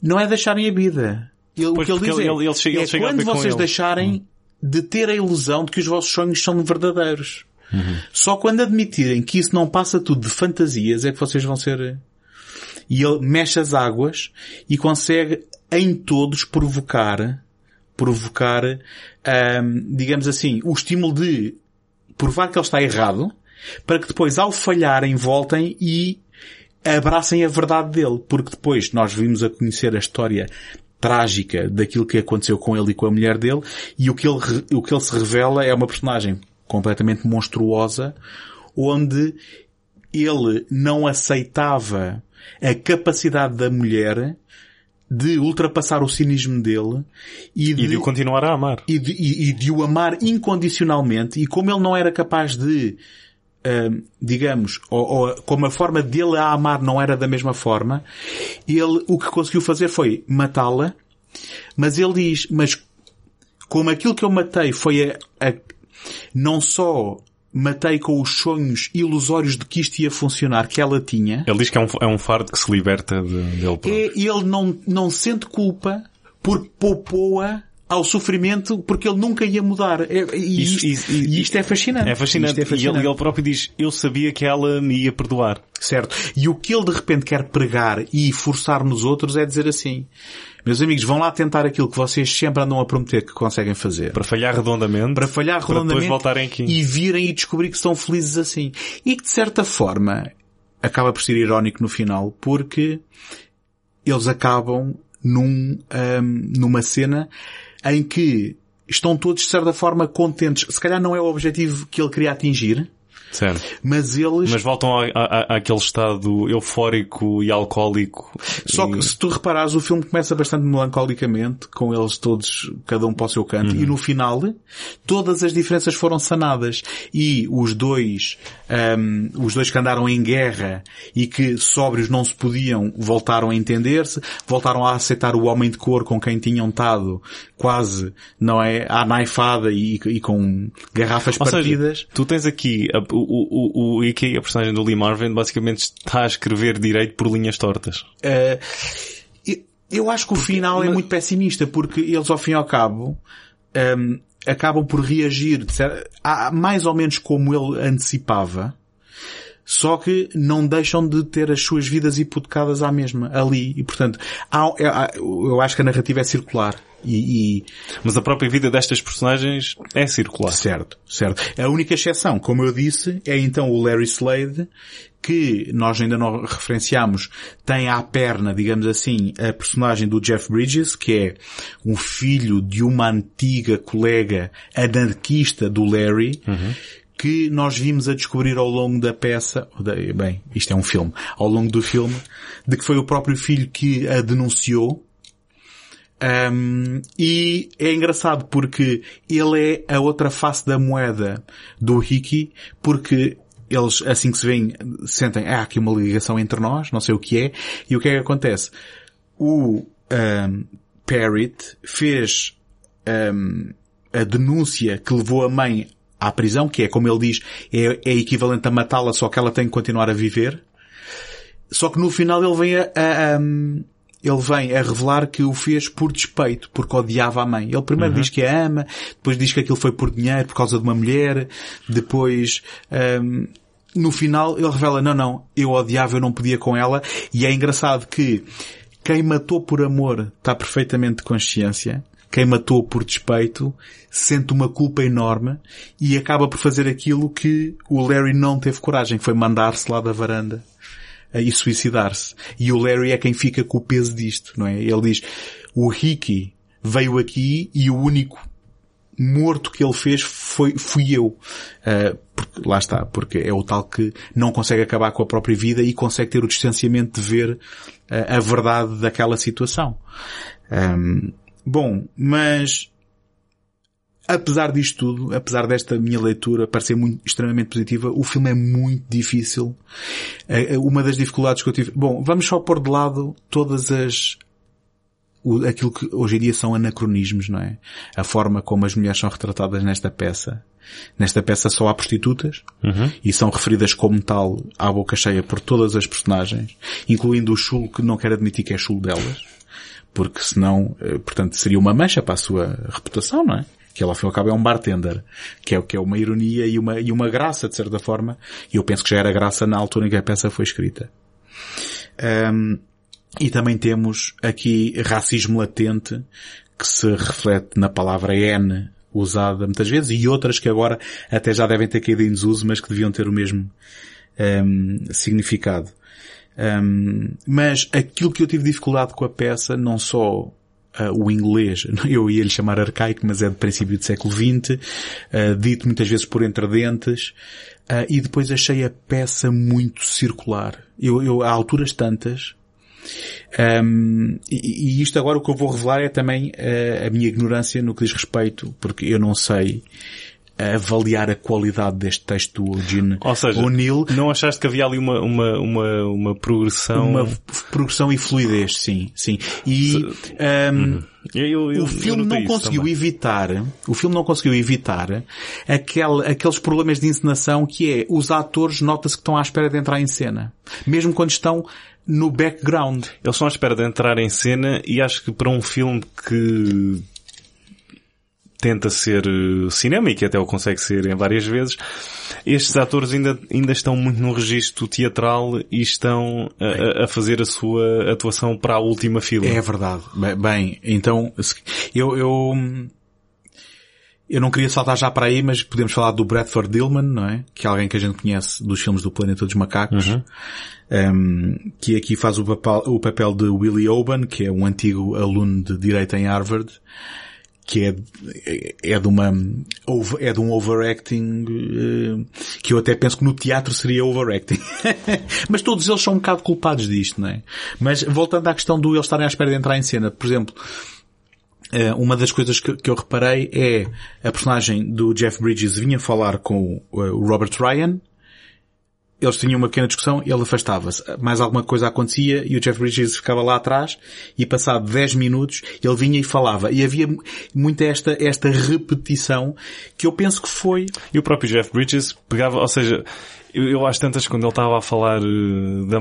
não é deixarem a vida. Ele, o Pois, que ele diz é, ele- ele chega- é ele chega a quando vocês ele. deixarem de ter a ilusão de que os vossos sonhos são verdadeiros. Uhum. Só quando admitirem que isso não passa tudo de fantasias é que vocês vão ser... E ele mexe as águas e consegue em todos provocar, provocar, hum, digamos assim, o estímulo de provar que ele está errado, para que depois ao falharem voltem e abracem a verdade dele, porque depois nós vimos a conhecer a história trágica daquilo que aconteceu com ele e com a mulher dele, e o que ele, o que ele se revela é uma personagem completamente monstruosa, onde ele não aceitava a capacidade da mulher de ultrapassar o cinismo dele e de, e de o continuar a amar. E de, e, e de o amar incondicionalmente e como ele não era capaz de Uh, digamos, ou, ou, como a forma dele a amar não era da mesma forma, ele o que conseguiu fazer foi matá-la, mas ele diz, mas como aquilo que eu matei foi a, a, não só matei com os sonhos ilusórios de que isto ia funcionar que ela tinha. Ele diz que é um, é um fardo que se liberta de, dele próprio. É, ele não, não sente culpa porque poupou-a ao sofrimento porque ele nunca ia mudar. É, e, isso, isto, e isto é fascinante. É fascinante. É fascinante. E ele, ele, próprio diz, eu sabia que ela me ia perdoar. Certo. E o que ele de repente quer pregar e forçar nos outros é dizer assim, meus amigos, vão lá tentar aquilo que vocês sempre andam a prometer que conseguem fazer. Para falhar redondamente. Para falhar redondamente. Para depois voltarem aqui. E virem e descobrir que são felizes assim. E que de certa forma acaba por ser irónico no final porque eles acabam num, um, numa cena em que estão todos de certa forma contentes. Se calhar não é o objetivo que ele queria atingir, Certo. Mas eles... Mas voltam a, a, àquele estado eufórico e alcoólico. Só e... que se tu reparares, o filme começa bastante melancolicamente, com eles todos, cada um para o seu canto, uhum. e no final, todas as diferenças foram sanadas. E os dois, um, os dois que andaram em guerra e que sóbrios não se podiam, voltaram a entender-se, voltaram a aceitar o homem de cor com quem tinham estado quase, não é, à naifada e, e com garrafas Ou partidas. Seja, tu tens aqui a, o, o, o Ike, a personagem do Lee Marvin, basicamente está a escrever direito por linhas tortas. Uh, eu acho que o porque, final é muito pessimista, porque eles ao fim e ao cabo, um, ehm, acabam por reagir mais ou menos como ele antecipava, só que não deixam de ter as suas vidas hipotecadas à mesma, ali. E portanto, há, há, eu acho que a narrativa é circular. E, e... Mas a própria vida destas personagens é circular. Certo, certo. A única exceção, como eu disse, é então o Larry Slade, que nós ainda não referenciamos, tem à perna, digamos assim, a personagem do Jeff Bridges, que é um filho de uma antiga colega anarquista do Larry, uhum que nós vimos a descobrir ao longo da peça, bem, isto é um filme, ao longo do filme, de que foi o próprio filho que a denunciou um, e é engraçado porque ele é a outra face da moeda do Hickey, porque eles, assim que se veem, sentem, ah, há aqui uma ligação entre nós, não sei o que é, e o que é que acontece? O um, Parrot fez um, a denúncia que levou a mãe à prisão, que é, como ele diz, é, é equivalente a matá-la, só que ela tem que continuar a viver. Só que no final ele vem a, a, a ele vem a revelar que o fez por despeito, porque odiava a mãe. Ele primeiro uhum. diz que a ama, depois diz que aquilo foi por dinheiro, por causa de uma mulher, depois, um, no final ele revela, não, não, eu odiava, eu não podia com ela, e é engraçado que quem matou por amor está perfeitamente de consciência, quem matou por despeito sente uma culpa enorme e acaba por fazer aquilo que o Larry não teve coragem, que foi mandar-se lá da varanda e suicidar-se. E o Larry é quem fica com o peso disto, não é? Ele diz, o Ricky veio aqui e o único morto que ele fez foi, fui eu. Uh, porque, lá está, porque é o tal que não consegue acabar com a própria vida e consegue ter o distanciamento de ver uh, a verdade daquela situação. Um, bom, mas apesar disto tudo, apesar desta minha leitura parecer muito, extremamente positiva, o filme é muito difícil. É, é uma das dificuldades que eu tive... Bom, vamos só pôr de lado todas as... aquilo que hoje em dia são anacronismos, não é? A forma como as mulheres são retratadas nesta peça. Nesta peça só há prostitutas uhum. e são referidas como tal à boca cheia por todas as personagens, incluindo o chulo que não quer admitir que é chulo delas porque senão, eh, portanto, seria uma mancha para a sua reputação, não é? que ela ao fim e ao cabo é um bartender, que é, que é uma ironia e uma, e uma graça, de certa forma, e eu penso que já era graça na altura em que a peça foi escrita. Um, e também temos aqui racismo latente, que se reflete na palavra N, usada muitas vezes, e outras que agora até já devem ter caído em desuso, mas que deviam ter o mesmo um, significado. Um, mas aquilo que eu tive dificuldade com a peça, não só uh, o inglês, eu ia lhe chamar arcaico, mas é de princípio do século XX, uh, dito muitas vezes por entredentes, uh, e depois achei a peça muito circular. Eu, eu há alturas tantas, um, e, e, isto agora o que eu vou revelar é também a minha ignorância no que diz respeito, porque eu não sei avaliar a qualidade deste texto do Eugene Ou seja, O'Neill. não achaste que havia ali uma, uma, uma, uma progressão? Uma progressão e fluidez, sim, sim. E um, eu, eu, o filme não conseguiu também. evitar, o filme não conseguiu evitar aquele, aqueles problemas de encenação que é os atores nota-se que estão à espera de entrar em cena. Mesmo quando estão no background. Eles estão à espera de entrar em cena e acho que para um filme que tenta ser eh, cinema e que até o consegue ser em várias vezes, estes atores ainda, ainda estão muito no registro teatral e estão a, a fazer a sua atuação para a última fila. É verdade. Bem, então, eu, eu, eu não queria saltar já para aí, mas podemos falar do Bradford Dillman, não é? Que é alguém que a gente conhece dos filmes do Planeta dos Macacos. Uhum. Um, que aqui faz o papel, o papel de Willie Oban, que é um antigo aluno de Direito em Harvard que é, é de uma, é de um overacting, uh, que eu até penso que no teatro seria overacting. Mas todos eles são um bocado culpados disto, não é? Mas voltando à questão do eles estarem à espera de entrar em cena, por exemplo, uh, uma das coisas que, que, eu reparei é a personagem do Jeff Bridges vinha falar com o Robert Ryan, eles tinham uma pequena discussão e ele afastava-se. Mais alguma coisa acontecia e o Jeff Bridges ficava lá atrás e passado 10 minutos ele vinha e falava. E havia muita esta, esta repetição que eu penso que foi... E o próprio Jeff Bridges pegava, ou seja, eu, eu às tantas quando ele estava a falar eh, da,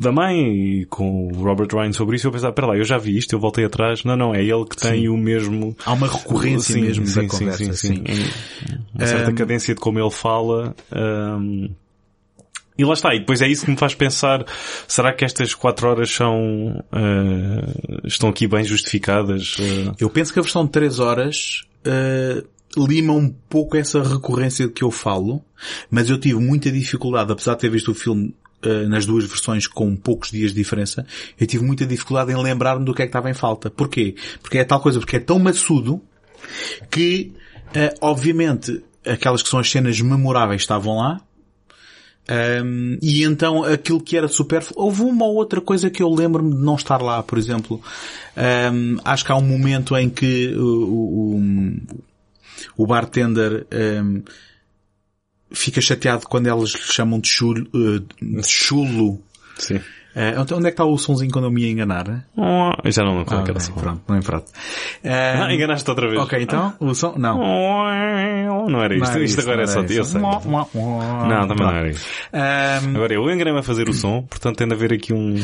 da mãe e com o Robert Ryan sobre isso, eu pensava, pera lá, eu já vi isto, eu voltei atrás. Não, não, é ele que tem sim. o mesmo... Há uma recorrência sim, mesmo sim, da conversa. Sim, sim, sim. Uma certa um... cadência de como ele fala. Um... E lá está, e depois é isso que me faz pensar, será que estas quatro horas são, uh, estão aqui bem justificadas? Uh... Eu penso que a versão de três horas, uh, lima um pouco essa recorrência de que eu falo, mas eu tive muita dificuldade, apesar de ter visto o filme uh, nas duas versões com poucos dias de diferença, eu tive muita dificuldade em lembrar-me do que é que estava em falta. Porquê? Porque é tal coisa, porque é tão maçudo que, uh, obviamente, aquelas que são as cenas memoráveis estavam lá, um, e então aquilo que era supérfluo, houve uma ou outra coisa que eu lembro-me de não estar lá, por exemplo, um, acho que há um momento em que o, o, o bartender um, fica chateado quando elas lhe chamam de chulo. Uh, de chulo. Sim. Uh, onde é que está o sonzinho quando eu me ia enganar? Oh, já não lembro qual ah, era okay, Pronto, não é pronto. Um, ah, enganaste outra vez. Ok, então o som, não. Não era isto. Não era isto, agora é só, eu sei. Não, também não era isto. Um, agora eu enganei-me a fazer o som, portanto tem de haver aqui um...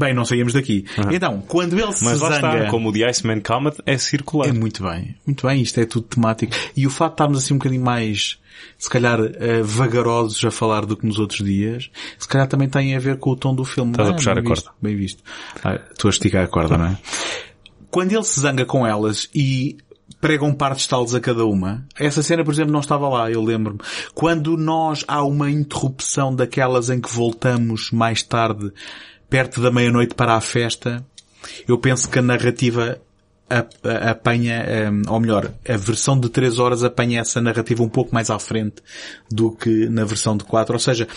Bem, não saímos daqui. Uhum. Então, quando ele se Mas lá zanga... está, como o The Iceman Comet é circular. É muito bem. Muito bem, isto é tudo temático. E o fato de estarmos assim um bocadinho mais, se calhar, uh, vagarosos a falar do que nos outros dias, se calhar também tem a ver com o tom do filme. Estás ah, a puxar a corda. Bem visto. Ah, estou a esticar a corda, não é? Quando ele se zanga com elas e pregam partes talos a cada uma. Essa cena, por exemplo, não estava lá, eu lembro-me. Quando nós há uma interrupção daquelas em que voltamos mais tarde perto da meia-noite para a festa, eu penso que a narrativa apanha, hum, ou melhor, a versão de 3 horas apanha essa narrativa um pouco mais à frente do que na versão de 4. Ou seja,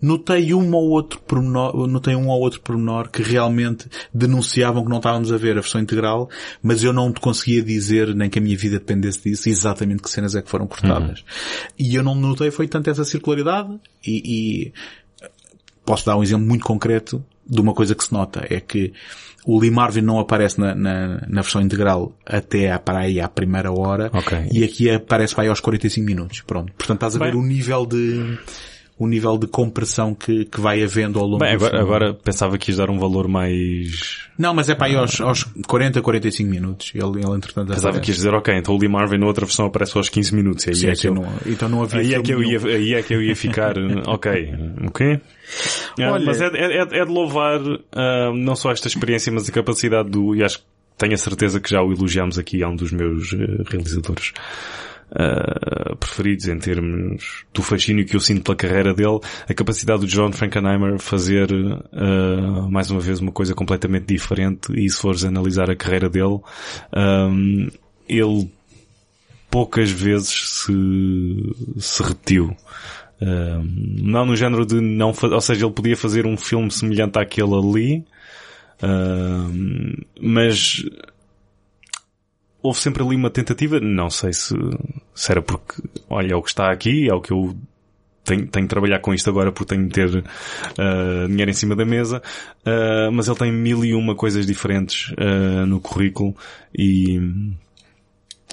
notei um ou outro pormenor, notei um ou outro pormenor que realmente denunciavam que não estávamos a ver a versão integral, mas eu não te conseguia dizer, nem que a minha vida dependesse disso, exatamente que cenas é que foram cortadas. Uhum. E eu não notei foi tanto essa circularidade e, e posso dar um exemplo muito concreto de uma coisa que se nota, é que o Lee Marvin não aparece na, na, na versão integral até à, para aí à primeira hora okay. e aqui aparece para aí aos 45 minutos. Pronto. Portanto, estás a Bem, ver o nível de o nível de compressão que, que vai havendo ao longo Bem, do agora, agora pensava que ias dar um valor mais... Não, mas é para aí aos, aos 40, 45 minutos. Ele, ele entretanto, Pensava aparece. que ias dizer, ok, então o Lee Marvin na outra versão aparece aos 15 minutos. E aí Sim, é que eu... não- então não havia Aí é, que eu ia, aí é que eu ia ficar, ok, ok. Ah, Olha- mas é, é, é de louvar ah, não só esta experiência, mas a capacidade do, e acho que tenho a certeza que já o elogiámos aqui a um dos meus eh, realizadores ah, preferidos em termos do fascínio que eu sinto pela carreira dele, a capacidade do John Frankenheimer fazer ah, mais uma vez uma coisa completamente diferente e se fores analisar a carreira dele, ah, ele poucas vezes se, se repetiu. Um, não no género de não ou seja, ele podia fazer um filme semelhante àquele ali, um, mas houve sempre ali uma tentativa, não sei se, se era porque, olha, é o que está aqui, é o que eu tenho, tenho de trabalhar com isto agora porque tenho de ter uh, dinheiro em cima da mesa, uh, mas ele tem mil e uma coisas diferentes uh, no currículo e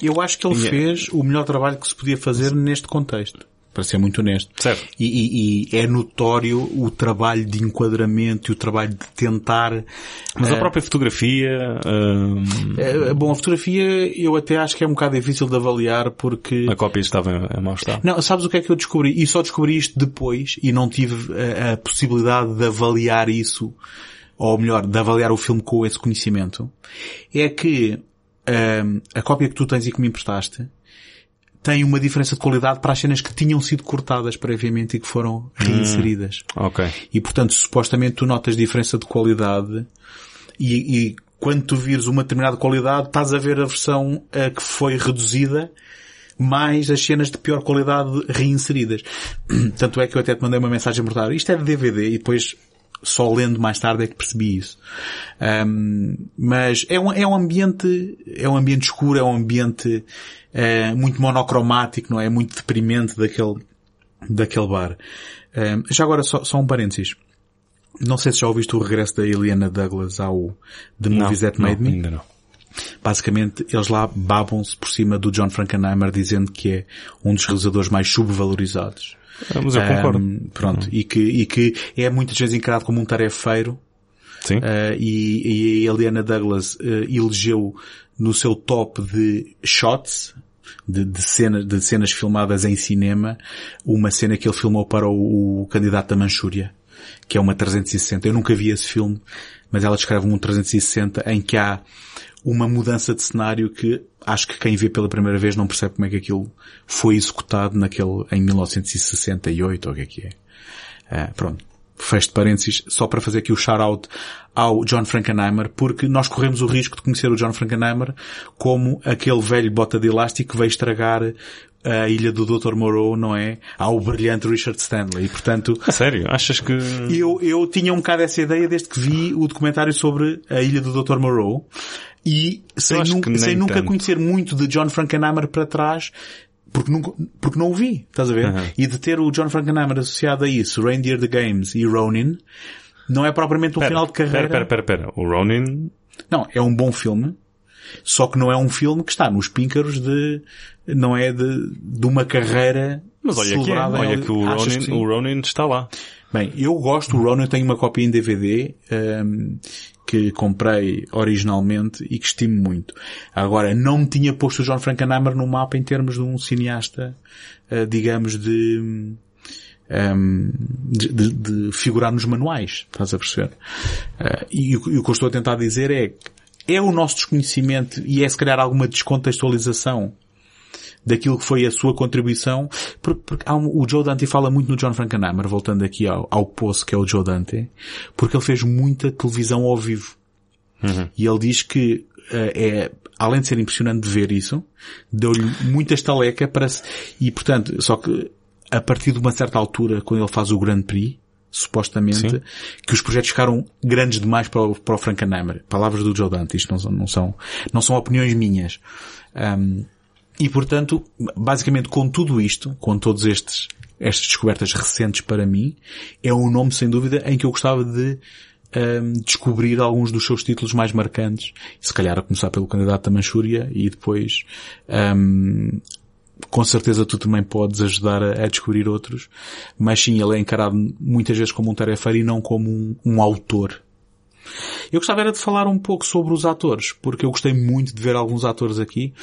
Eu acho que ele E é- fez o melhor trabalho que se podia fazer neste contexto. Para ser muito honesto. Certo. E, e- e é notório o trabalho de enquadramento e o trabalho de tentar. mas a própria fotografia, Eh, bom, a fotografia eu até acho que é um bocado difícil de avaliar porque. a cópia estava em, em mau estado. Não, sabes o que é que eu descobri? E só descobri isto depois e não tive a, a possibilidade de avaliar isso, ou melhor, de avaliar o filme com esse conhecimento. É que ahm, a cópia que tu tens e que me emprestaste tem uma diferença de qualidade para as cenas que tinham sido cortadas previamente e que foram reinseridas. Ok. E portanto, supostamente tu notas diferença de qualidade e, e quando tu vires uma determinada qualidade, estás a ver a versão eh, que foi reduzida mais as cenas de pior qualidade reinseridas. Tanto é que eu até te mandei uma mensagem mortal. Isto é de DVD e depois só lendo mais tarde é que percebi isso. Ahm, mas é um, é um ambiente, é um ambiente escuro, é um ambiente eh, muito monocromático, não é? Muito deprimente daquele, daquele bar. Ahm, já agora só, só um parênteses. Não sei se já ouviste o regresso da Eliana Douglas ao The Movies That Made não, Me. ainda não. Basicamente, eles lá babam-se por cima do John Frankenheimer dizendo que é um dos realizadores mais subvalorizados. Ah, Mas eu concordo. Pronto. E que, e que é muitas vezes encarado como um tarefeiro Sim. Uh, e, e a Eliana Douglas uh, elegeu no seu top de shots, de, de, cenas, de cenas filmadas em cinema, uma cena que ele filmou para o, o candidato da Manchúria, que é uma 360. Eu nunca vi esse filme, mas ela descreve um 360 em que há uma mudança de cenário que acho que quem vê pela primeira vez não percebe como é que aquilo foi executado naquele, em 1968, ou o que é que é. Uh, pronto fecho de parênteses, só para fazer aqui o shout-out ao John Frankenheimer, porque nós corremos o risco de conhecer o John Frankenheimer como aquele velho bota de elástico que veio estragar a ilha do Dr. Moreau, não é? Ao brilhante Richard Stanley. E, portanto, A sério? Achas que... eu, eu tinha um bocado essa ideia desde que vi o documentário sobre a ilha do Dr. Moreau e sem, nem sem nunca conhecer muito de John Frankenheimer para trás, porque, nunca, porque não o vi, estás a ver? Uhum. E de ter o John Frankenheimer associado a isso, Reindeer the Games e Ronin, não é propriamente um Pera, final de carreira. Pera, pera, pera, pera. O Ronin... Não, é um bom filme, só que não é um filme que está nos píncaros de, não é de, de uma carreira Mas olha que, é, olha que o Ronin, sim? o Ronin está lá. Bem, eu gosto, o Ronin tem uma cópia em DVD um, que comprei originalmente e que estimo muito. Agora, não me tinha posto o John Frankenheimer no mapa em termos de um cineasta, uh, digamos, de, um, de, de, de figurar nos manuais, estás a perceber? Uh, e, o- e o que eu estou a tentar dizer é que é o nosso desconhecimento e é se calhar alguma descontextualização daquilo que foi a sua contribuição, porque, porque um- o Joe Dante fala muito no John Frankenheimer, voltando aqui ao, ao poço que é o Joe Dante, porque ele fez muita televisão ao vivo. E ele diz que eh, é, além de ser impressionante de ver isso, deu-lhe muita estaleca para se, e portanto, só que a partir de uma certa altura, quando ele faz o Grand Prix, supostamente, Sim. que os projetos ficaram grandes demais para o, para o Frankenheimer. Palavras do Joe Dante, isto não são, não são, não são opiniões minhas. Um, e portanto, basicamente com tudo isto, com todos estes, estas descobertas recentes para mim, é um nome sem dúvida em que eu gostava de um, descobrir alguns dos seus títulos mais marcantes, se calhar a começar pelo candidato da Manchúria e depois um, com certeza tu também podes ajudar a, a, descobrir outros, mas sim, ele é encarado muitas vezes como um tarefeiro e não como um, um autor. Eu gostava era de falar um pouco sobre os atores, porque eu gostei muito de ver alguns atores aqui.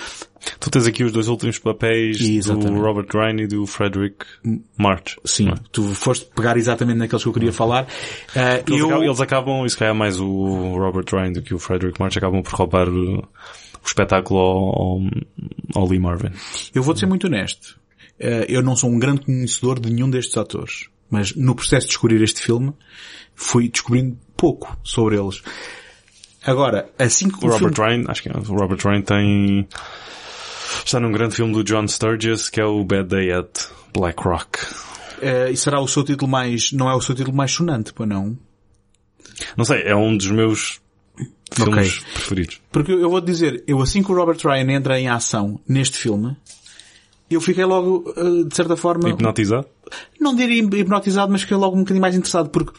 Tu tens aqui os dois últimos papéis Exatamente. do Robert Ryan e do Frederick March. Sim, é? tu foste pegar exatamente naqueles que eu queria falar. Uh, eles, eu... acabam, eles acabam, e se calhar mais o Robert Ryan do que o Frederick March, acabam por roubar o, espetáculo ao, ao, Lee Marvin. Eu vou ser muito honesto. Uh, eu não sou um grande conhecedor de nenhum destes atores. Mas no processo de descobrir este filme, fui descobrindo pouco sobre eles. Agora, assim que o, o Robert filme... Ryan, acho que é, o Robert Ryan tem está num grande filme do John Sturges que é o Bad Day at Black Rock. Uh, e será o seu título mais, não é o seu título mais sonante, pois não? Não sei, é um dos meus filmes okay. preferidos. Porque eu vou dizer, eu assim que o Robert Ryan entra em ação neste filme, eu fiquei logo, eh, de certa forma... Hipnotizado? Não diria hipnotizado, mas fiquei logo um bocadinho mais interessado, porque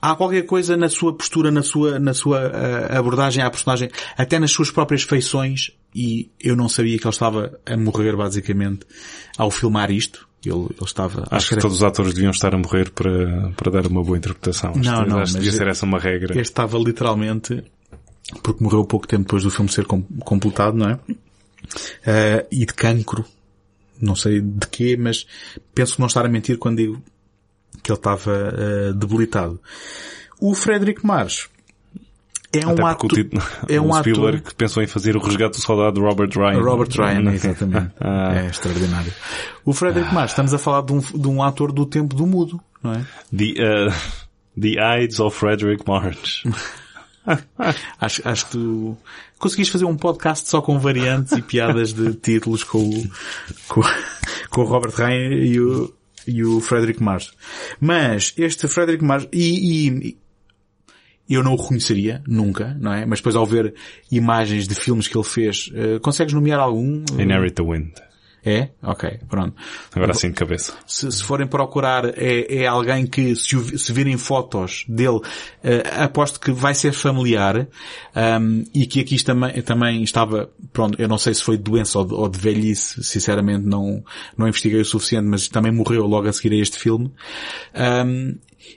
há qualquer coisa na sua postura, na sua, na sua uh, abordagem à personagem, até nas suas próprias feições, e eu não sabia que ele estava a morrer basicamente ao filmar isto. Ele, ele estava... Acho que, que todos os atores deviam estar a morrer para, para dar uma boa interpretação. Não, não, acho que devia ser essa uma regra. Este estava literalmente, porque morreu pouco tempo depois do filme ser com, completado, não é? Uh, e de cancro. Não sei de quê, mas penso que não estar a mentir quando digo que ele estava uh, debilitado. O Frederick Marsh é um ator... é um Spielberg que pensou em fazer o resgate do soldado Robert Ryan. Robert Ryan, exatamente. ah. É extraordinário. O Frederick ah. Marsh, estamos a falar de um, de um ator do tempo do mudo, não é? The, uh, the Ides of Frederick Marsh. acho, acho que tu conseguiste fazer um podcast só com variantes e piadas de títulos com o, com, com o Robert Ryan e o, e o Frederick Marsh. Mas este Frederick Marsh, e, e eu não o reconheceria, nunca, não é? Mas depois ao ver imagens de filmes que ele fez, uh, consegues nomear algum? Inherit the Wind. É? Ok, pronto. Agora sim de cabeça. Se, se forem procurar, é, é alguém que se, se virem fotos dele, uh, aposto que vai ser familiar, um, e que aqui também, também estava, pronto, eu não sei se foi de doença ou de, ou de velhice, sinceramente não, não investiguei o suficiente, mas também morreu logo a seguir a este filme. Um,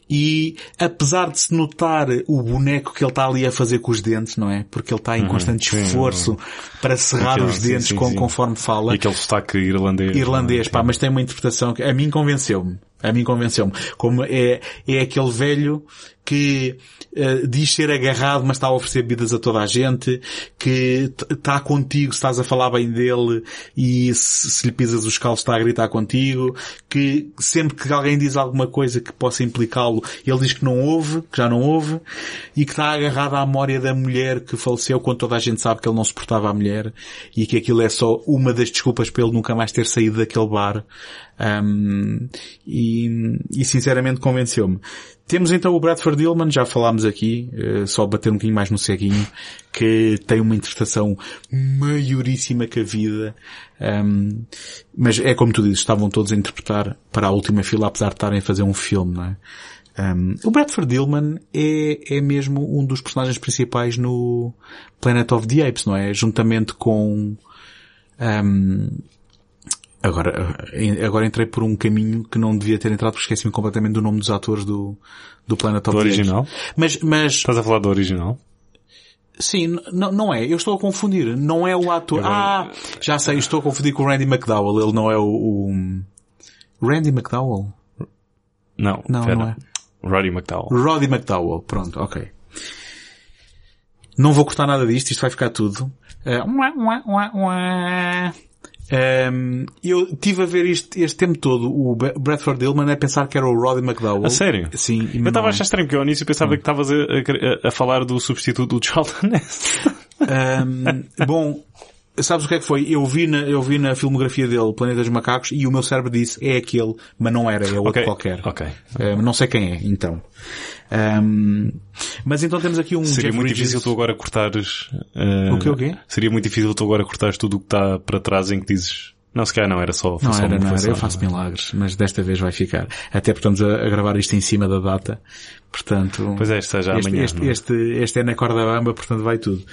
e apesar de se notar o boneco que ele está ali a fazer com os dentes, não é? Porque ele está em uhum. constante uhum, esforço para cerrar os dentes sim, sim, com, conforme fala. E aquele sotaque irlandês. Irlandês, pá, mas tem uma interpretação que a mim convenceu-me. A mim convenceu-me. Como é, é aquele velho que uh, diz ser agarrado, mas está a oferecer bebidas a toda a gente, que está contigo se estás a falar bem dele e se, se lhe pisas os calços está a gritar contigo, que sempre que alguém diz alguma coisa que possa implicá-lo, ele diz que não ouve, que já não ouve, e que está agarrado à memória da mulher que faleceu quando toda a gente sabe que ele não suportava a mulher e que aquilo é só uma das desculpas para ele nunca mais ter saído daquele bar. Um, e, e sinceramente convenceu-me. Temos então o Bradford Dillman, já falámos aqui, uh, só bater um bocadinho mais no ceguinho, que tem uma interpretação maioríssima que a vida. Um, mas é como tu dizes, estavam todos a interpretar para a última fila, apesar de estarem a fazer um filme, não é? Um, o Bradford Dillman é, é mesmo um dos personagens principais no Planet of the Apes, não é? Juntamente com, um, Agora, eh, agora entrei por um caminho que não devia ter entrado porque esqueci-me completamente do nome dos atores do, do Planet of do original? Mas, mas... Estás a falar do original? Sim, não é. Eu estou a confundir. Não é o ator. Agora... Ah, já sei. Estou a confundir com o Randy McDowell. Ele não é o, o... Randy McDowell? Não. Não, pera. não é. Roddy McDowell. Roddy McDowell. Pronto, ok. Não vou cortar nada disto. Isto vai ficar tudo. Uh... Um, eu tive a ver isto, este tempo todo o Bradford Dillman a pensar que era o Roddy McDowell. A sério? Sim. Eu estava a achar estranho porque ao início pensava hum. que estavas a, a, a, falar do substituto do Charlton Nest. Um, bom, sabes o que é que foi? Eu vi na, eu vi na filmografia dele, Planeta dos Macacos, e o meu cérebro disse, é aquele, mas não era, é outro okay. qualquer. Ok. Um, não sei quem é, então. Um, mas então temos aqui um Seria Jeff muito Bridges. difícil tu agora cortares... Uh, o que o quê? Seria muito difícil tu agora cortares tudo o que está para trás em que dizes Não, se calhar não, era só, não só era, não era, eu faço milagres, mas desta vez vai ficar. Até porque estamos a, a gravar isto em cima da data, portanto... Pois é, está já este, amanhã. Este, é? este, este, é na corda bamba, portanto vai tudo.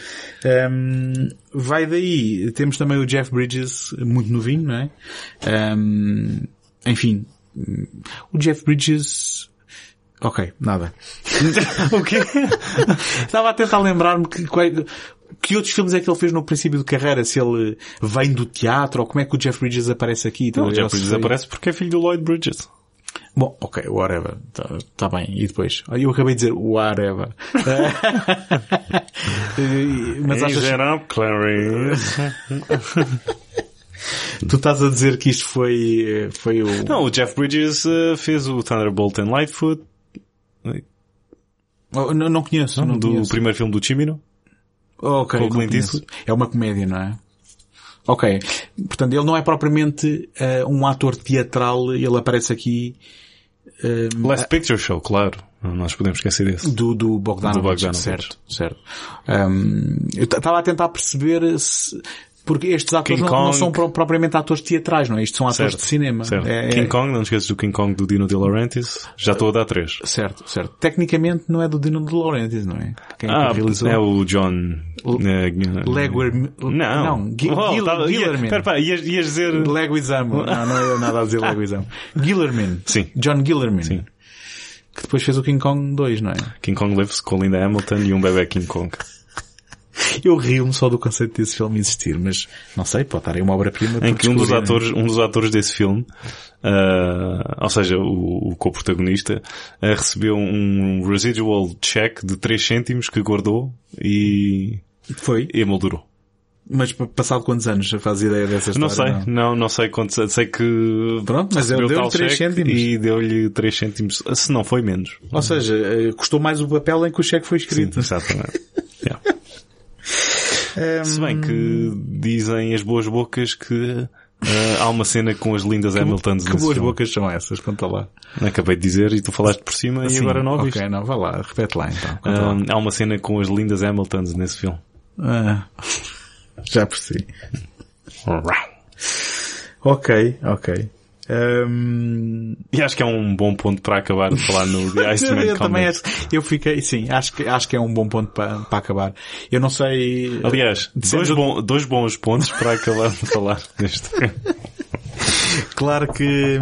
Um, vai daí, temos também o Jeff Bridges, muito novinho, não é? Um, enfim, o Jeff Bridges Ok, nada. o quê? Estava a tentar lembrar-me que, que outros filmes é que ele fez no princípio de carreira? Se ele vem do teatro ou como é que o Jeff Bridges aparece aqui? Não, o Jeff Bridges aparece porque é filho do Lloyd Bridges. Bom, ok, whatever. Tá, tá bem. E depois? Eu acabei de dizer whatever. Mas achas... up, Clarice. tu estás a dizer que isto foi, foi o... Não, o Jeff Bridges uh, fez o Thunderbolt and Lightfoot. Oh, não, não conheço. Não, não do conheço. primeiro filme do Chimino. Ok. Com o. É uma comédia, não é? Ok. Portanto, ele não é propriamente uh, um ator teatral, ele aparece aqui... Uh, Last Picture Show, claro. Nós podemos esquecer desse. Do, do Bogdanovich, do Bogdanovich. certo, certo. Um, eu estava a tentar perceber se, porque estes atores não, não, são propriamente atores teatrais, não é? Isto são atores certo, de cinema. É, King é... Kong, não esqueças do King Kong do Dino De Laurentiis. Já estou a dar três. Certo, certo. Tecnicamente não é do Dino De Laurentiis, não é? Quem ah, é, realizou? é o John... Leguer... Não. Não. G oh. Pera, pera, ias, ias dizer... Leguizamo. não, não é nada a dizer Leguizamo. Guillermin. Sim. John Guillermin. Sim. Que depois fez o King Kong 2, não é? King Kong Lives com Linda Hamilton e um bebê King Kong. Eu rio-me só do conceito desse filme existir, mas não sei, pode estar aí uma obra-prima. Em que um dos atores, um dos atores desse filme, uh, ou seja, o, o co-protagonista, uh, recebeu um residual check de 3 cêntimos que guardou e, foi? E emoldurou. Mas passado quantos anos faz ideia dessa história? Não sei, não, não, não sei quantos, sei que... Pronto, mas ele deu-lhe 3 cêntimos. E deu-lhe 3 cêntimos, se não foi menos. Ou seja, eh, custou mais o papel em que o cheque foi escrito. Sim, exatamente. yeah. Um... Se bem que dizem as boas bocas que uh, há uma cena com as lindas que, Hamiltons Que boas filme. bocas são essas? Conta lá. Acabei de dizer e tu falaste por cima e agora não ouviste. Ok, não, vá lá, repete lá então. Um, há uma cena com as lindas Hamiltons nesse filme. Ah, já percebi. ok, ok. Um... E acho que é um bom ponto para acabar de falar no The Iceman eu também acho, eu fiquei, sim, acho que, acho que é um bom ponto para, para acabar. Eu não sei... Aliás, dois, bom, dois bons pontos para acabar de falar neste. claro que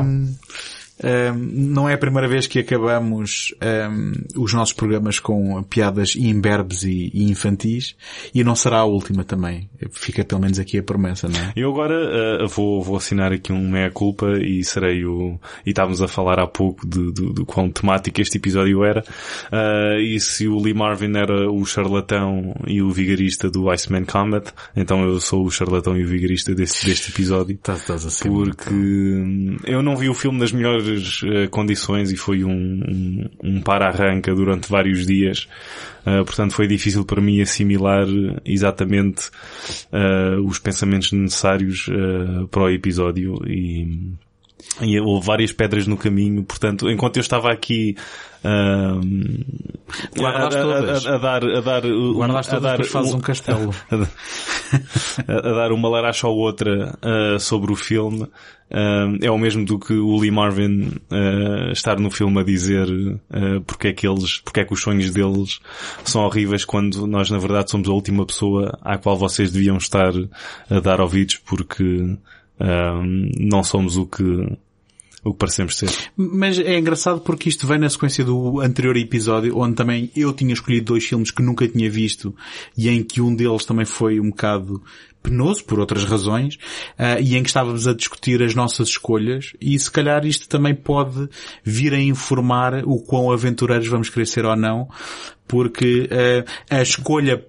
um, não é a primeira vez que acabamos um, os nossos programas com piadas imberbes e, e, infantis e não será a última também. Fica pelo menos aqui a promessa, não é? Eu agora uh, vou, vou assinar aqui um meia-culpa e serei o... E estávamos a falar há pouco de, de, de quão temático este episódio era. Uh, e se o Lee Marvin era o charlatão e o vigarista do Iceman Comet, então eu sou o charlatão e o vigarista deste, deste episódio. Estás, estás assim, porque então. eu não vi o filme nas melhores uh, condições e foi um, um, um para-arranca durante vários dias. Uh, portanto, foi difícil para mim assimilar exatamente uh, os pensamentos necessários para o episódio e, e houve várias pedras no caminho. Portanto, enquanto eu estava aqui um, a, a, a, a, dar, a dar, a dar, faz um, um castelo. a, dar uma laracha ou outra uh, sobre o filme. Uh, é o mesmo do que o Lee Marvin uh, estar no filme a dizer uh, porque é que eles, porque é que os sonhos deles são horríveis quando nós na verdade somos a última pessoa à qual vocês deviam estar a dar ouvidos porque não somos o que o que parecemos ser. Mas é engraçado porque isto vem na sequência do anterior episódio, onde também eu tinha escolhido dois filmes que nunca tinha visto e em que um deles também foi um bocado penoso por outras razões uh, e em que estávamos a discutir as nossas escolhas e se calhar isto também pode vir a informar o quão aventureiros vamos ser ou não porque uh, a escolha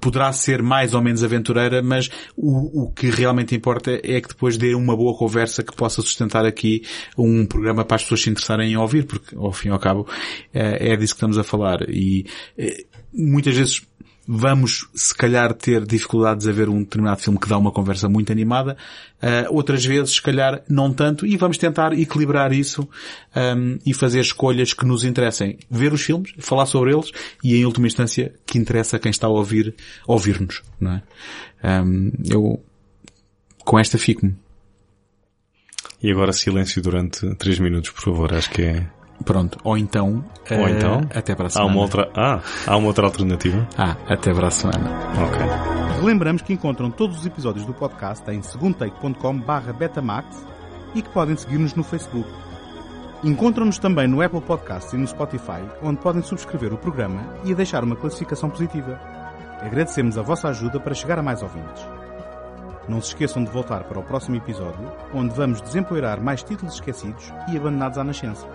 poderá ser mais ou menos aventureira, mas o, o que realmente importa é que depois dê uma boa conversa que possa sustentar aqui um programa para as pessoas se interessarem em ouvir, porque ao fim e ao cabo é, é disso que estamos a falar. E é, muitas vezes vamos se calhar ter dificuldades a ver um determinado filme que dá uma conversa muito animada, uh, outras vezes se calhar não tanto, e vamos tentar equilibrar isso um, e fazer escolhas que nos interessem. Ver os filmes, falar sobre eles e em última instância que interessa quem está a ouvir, ouvir-nos, não é? Um, eu com esta fico-me. E agora silêncio durante 3 minutos, por favor. Acho que é. Pronto. Ou então. Ou então. Uh, até para a Há semana. uma outra. Ah, há uma outra alternativa. Ah, até para a semana. Ok. Lembramos que encontram todos os episódios do podcast em segundotake.com betamax e que podem seguir-nos no Facebook. Encontram-nos também no Apple Podcasts e no Spotify, onde podem subscrever o programa e deixar uma classificação positiva. Agradecemos a vossa ajuda para chegar a mais ouvintes. Não se esqueçam de voltar para o próximo episódio, onde vamos desempoeirar mais títulos esquecidos e abandonados à nascença.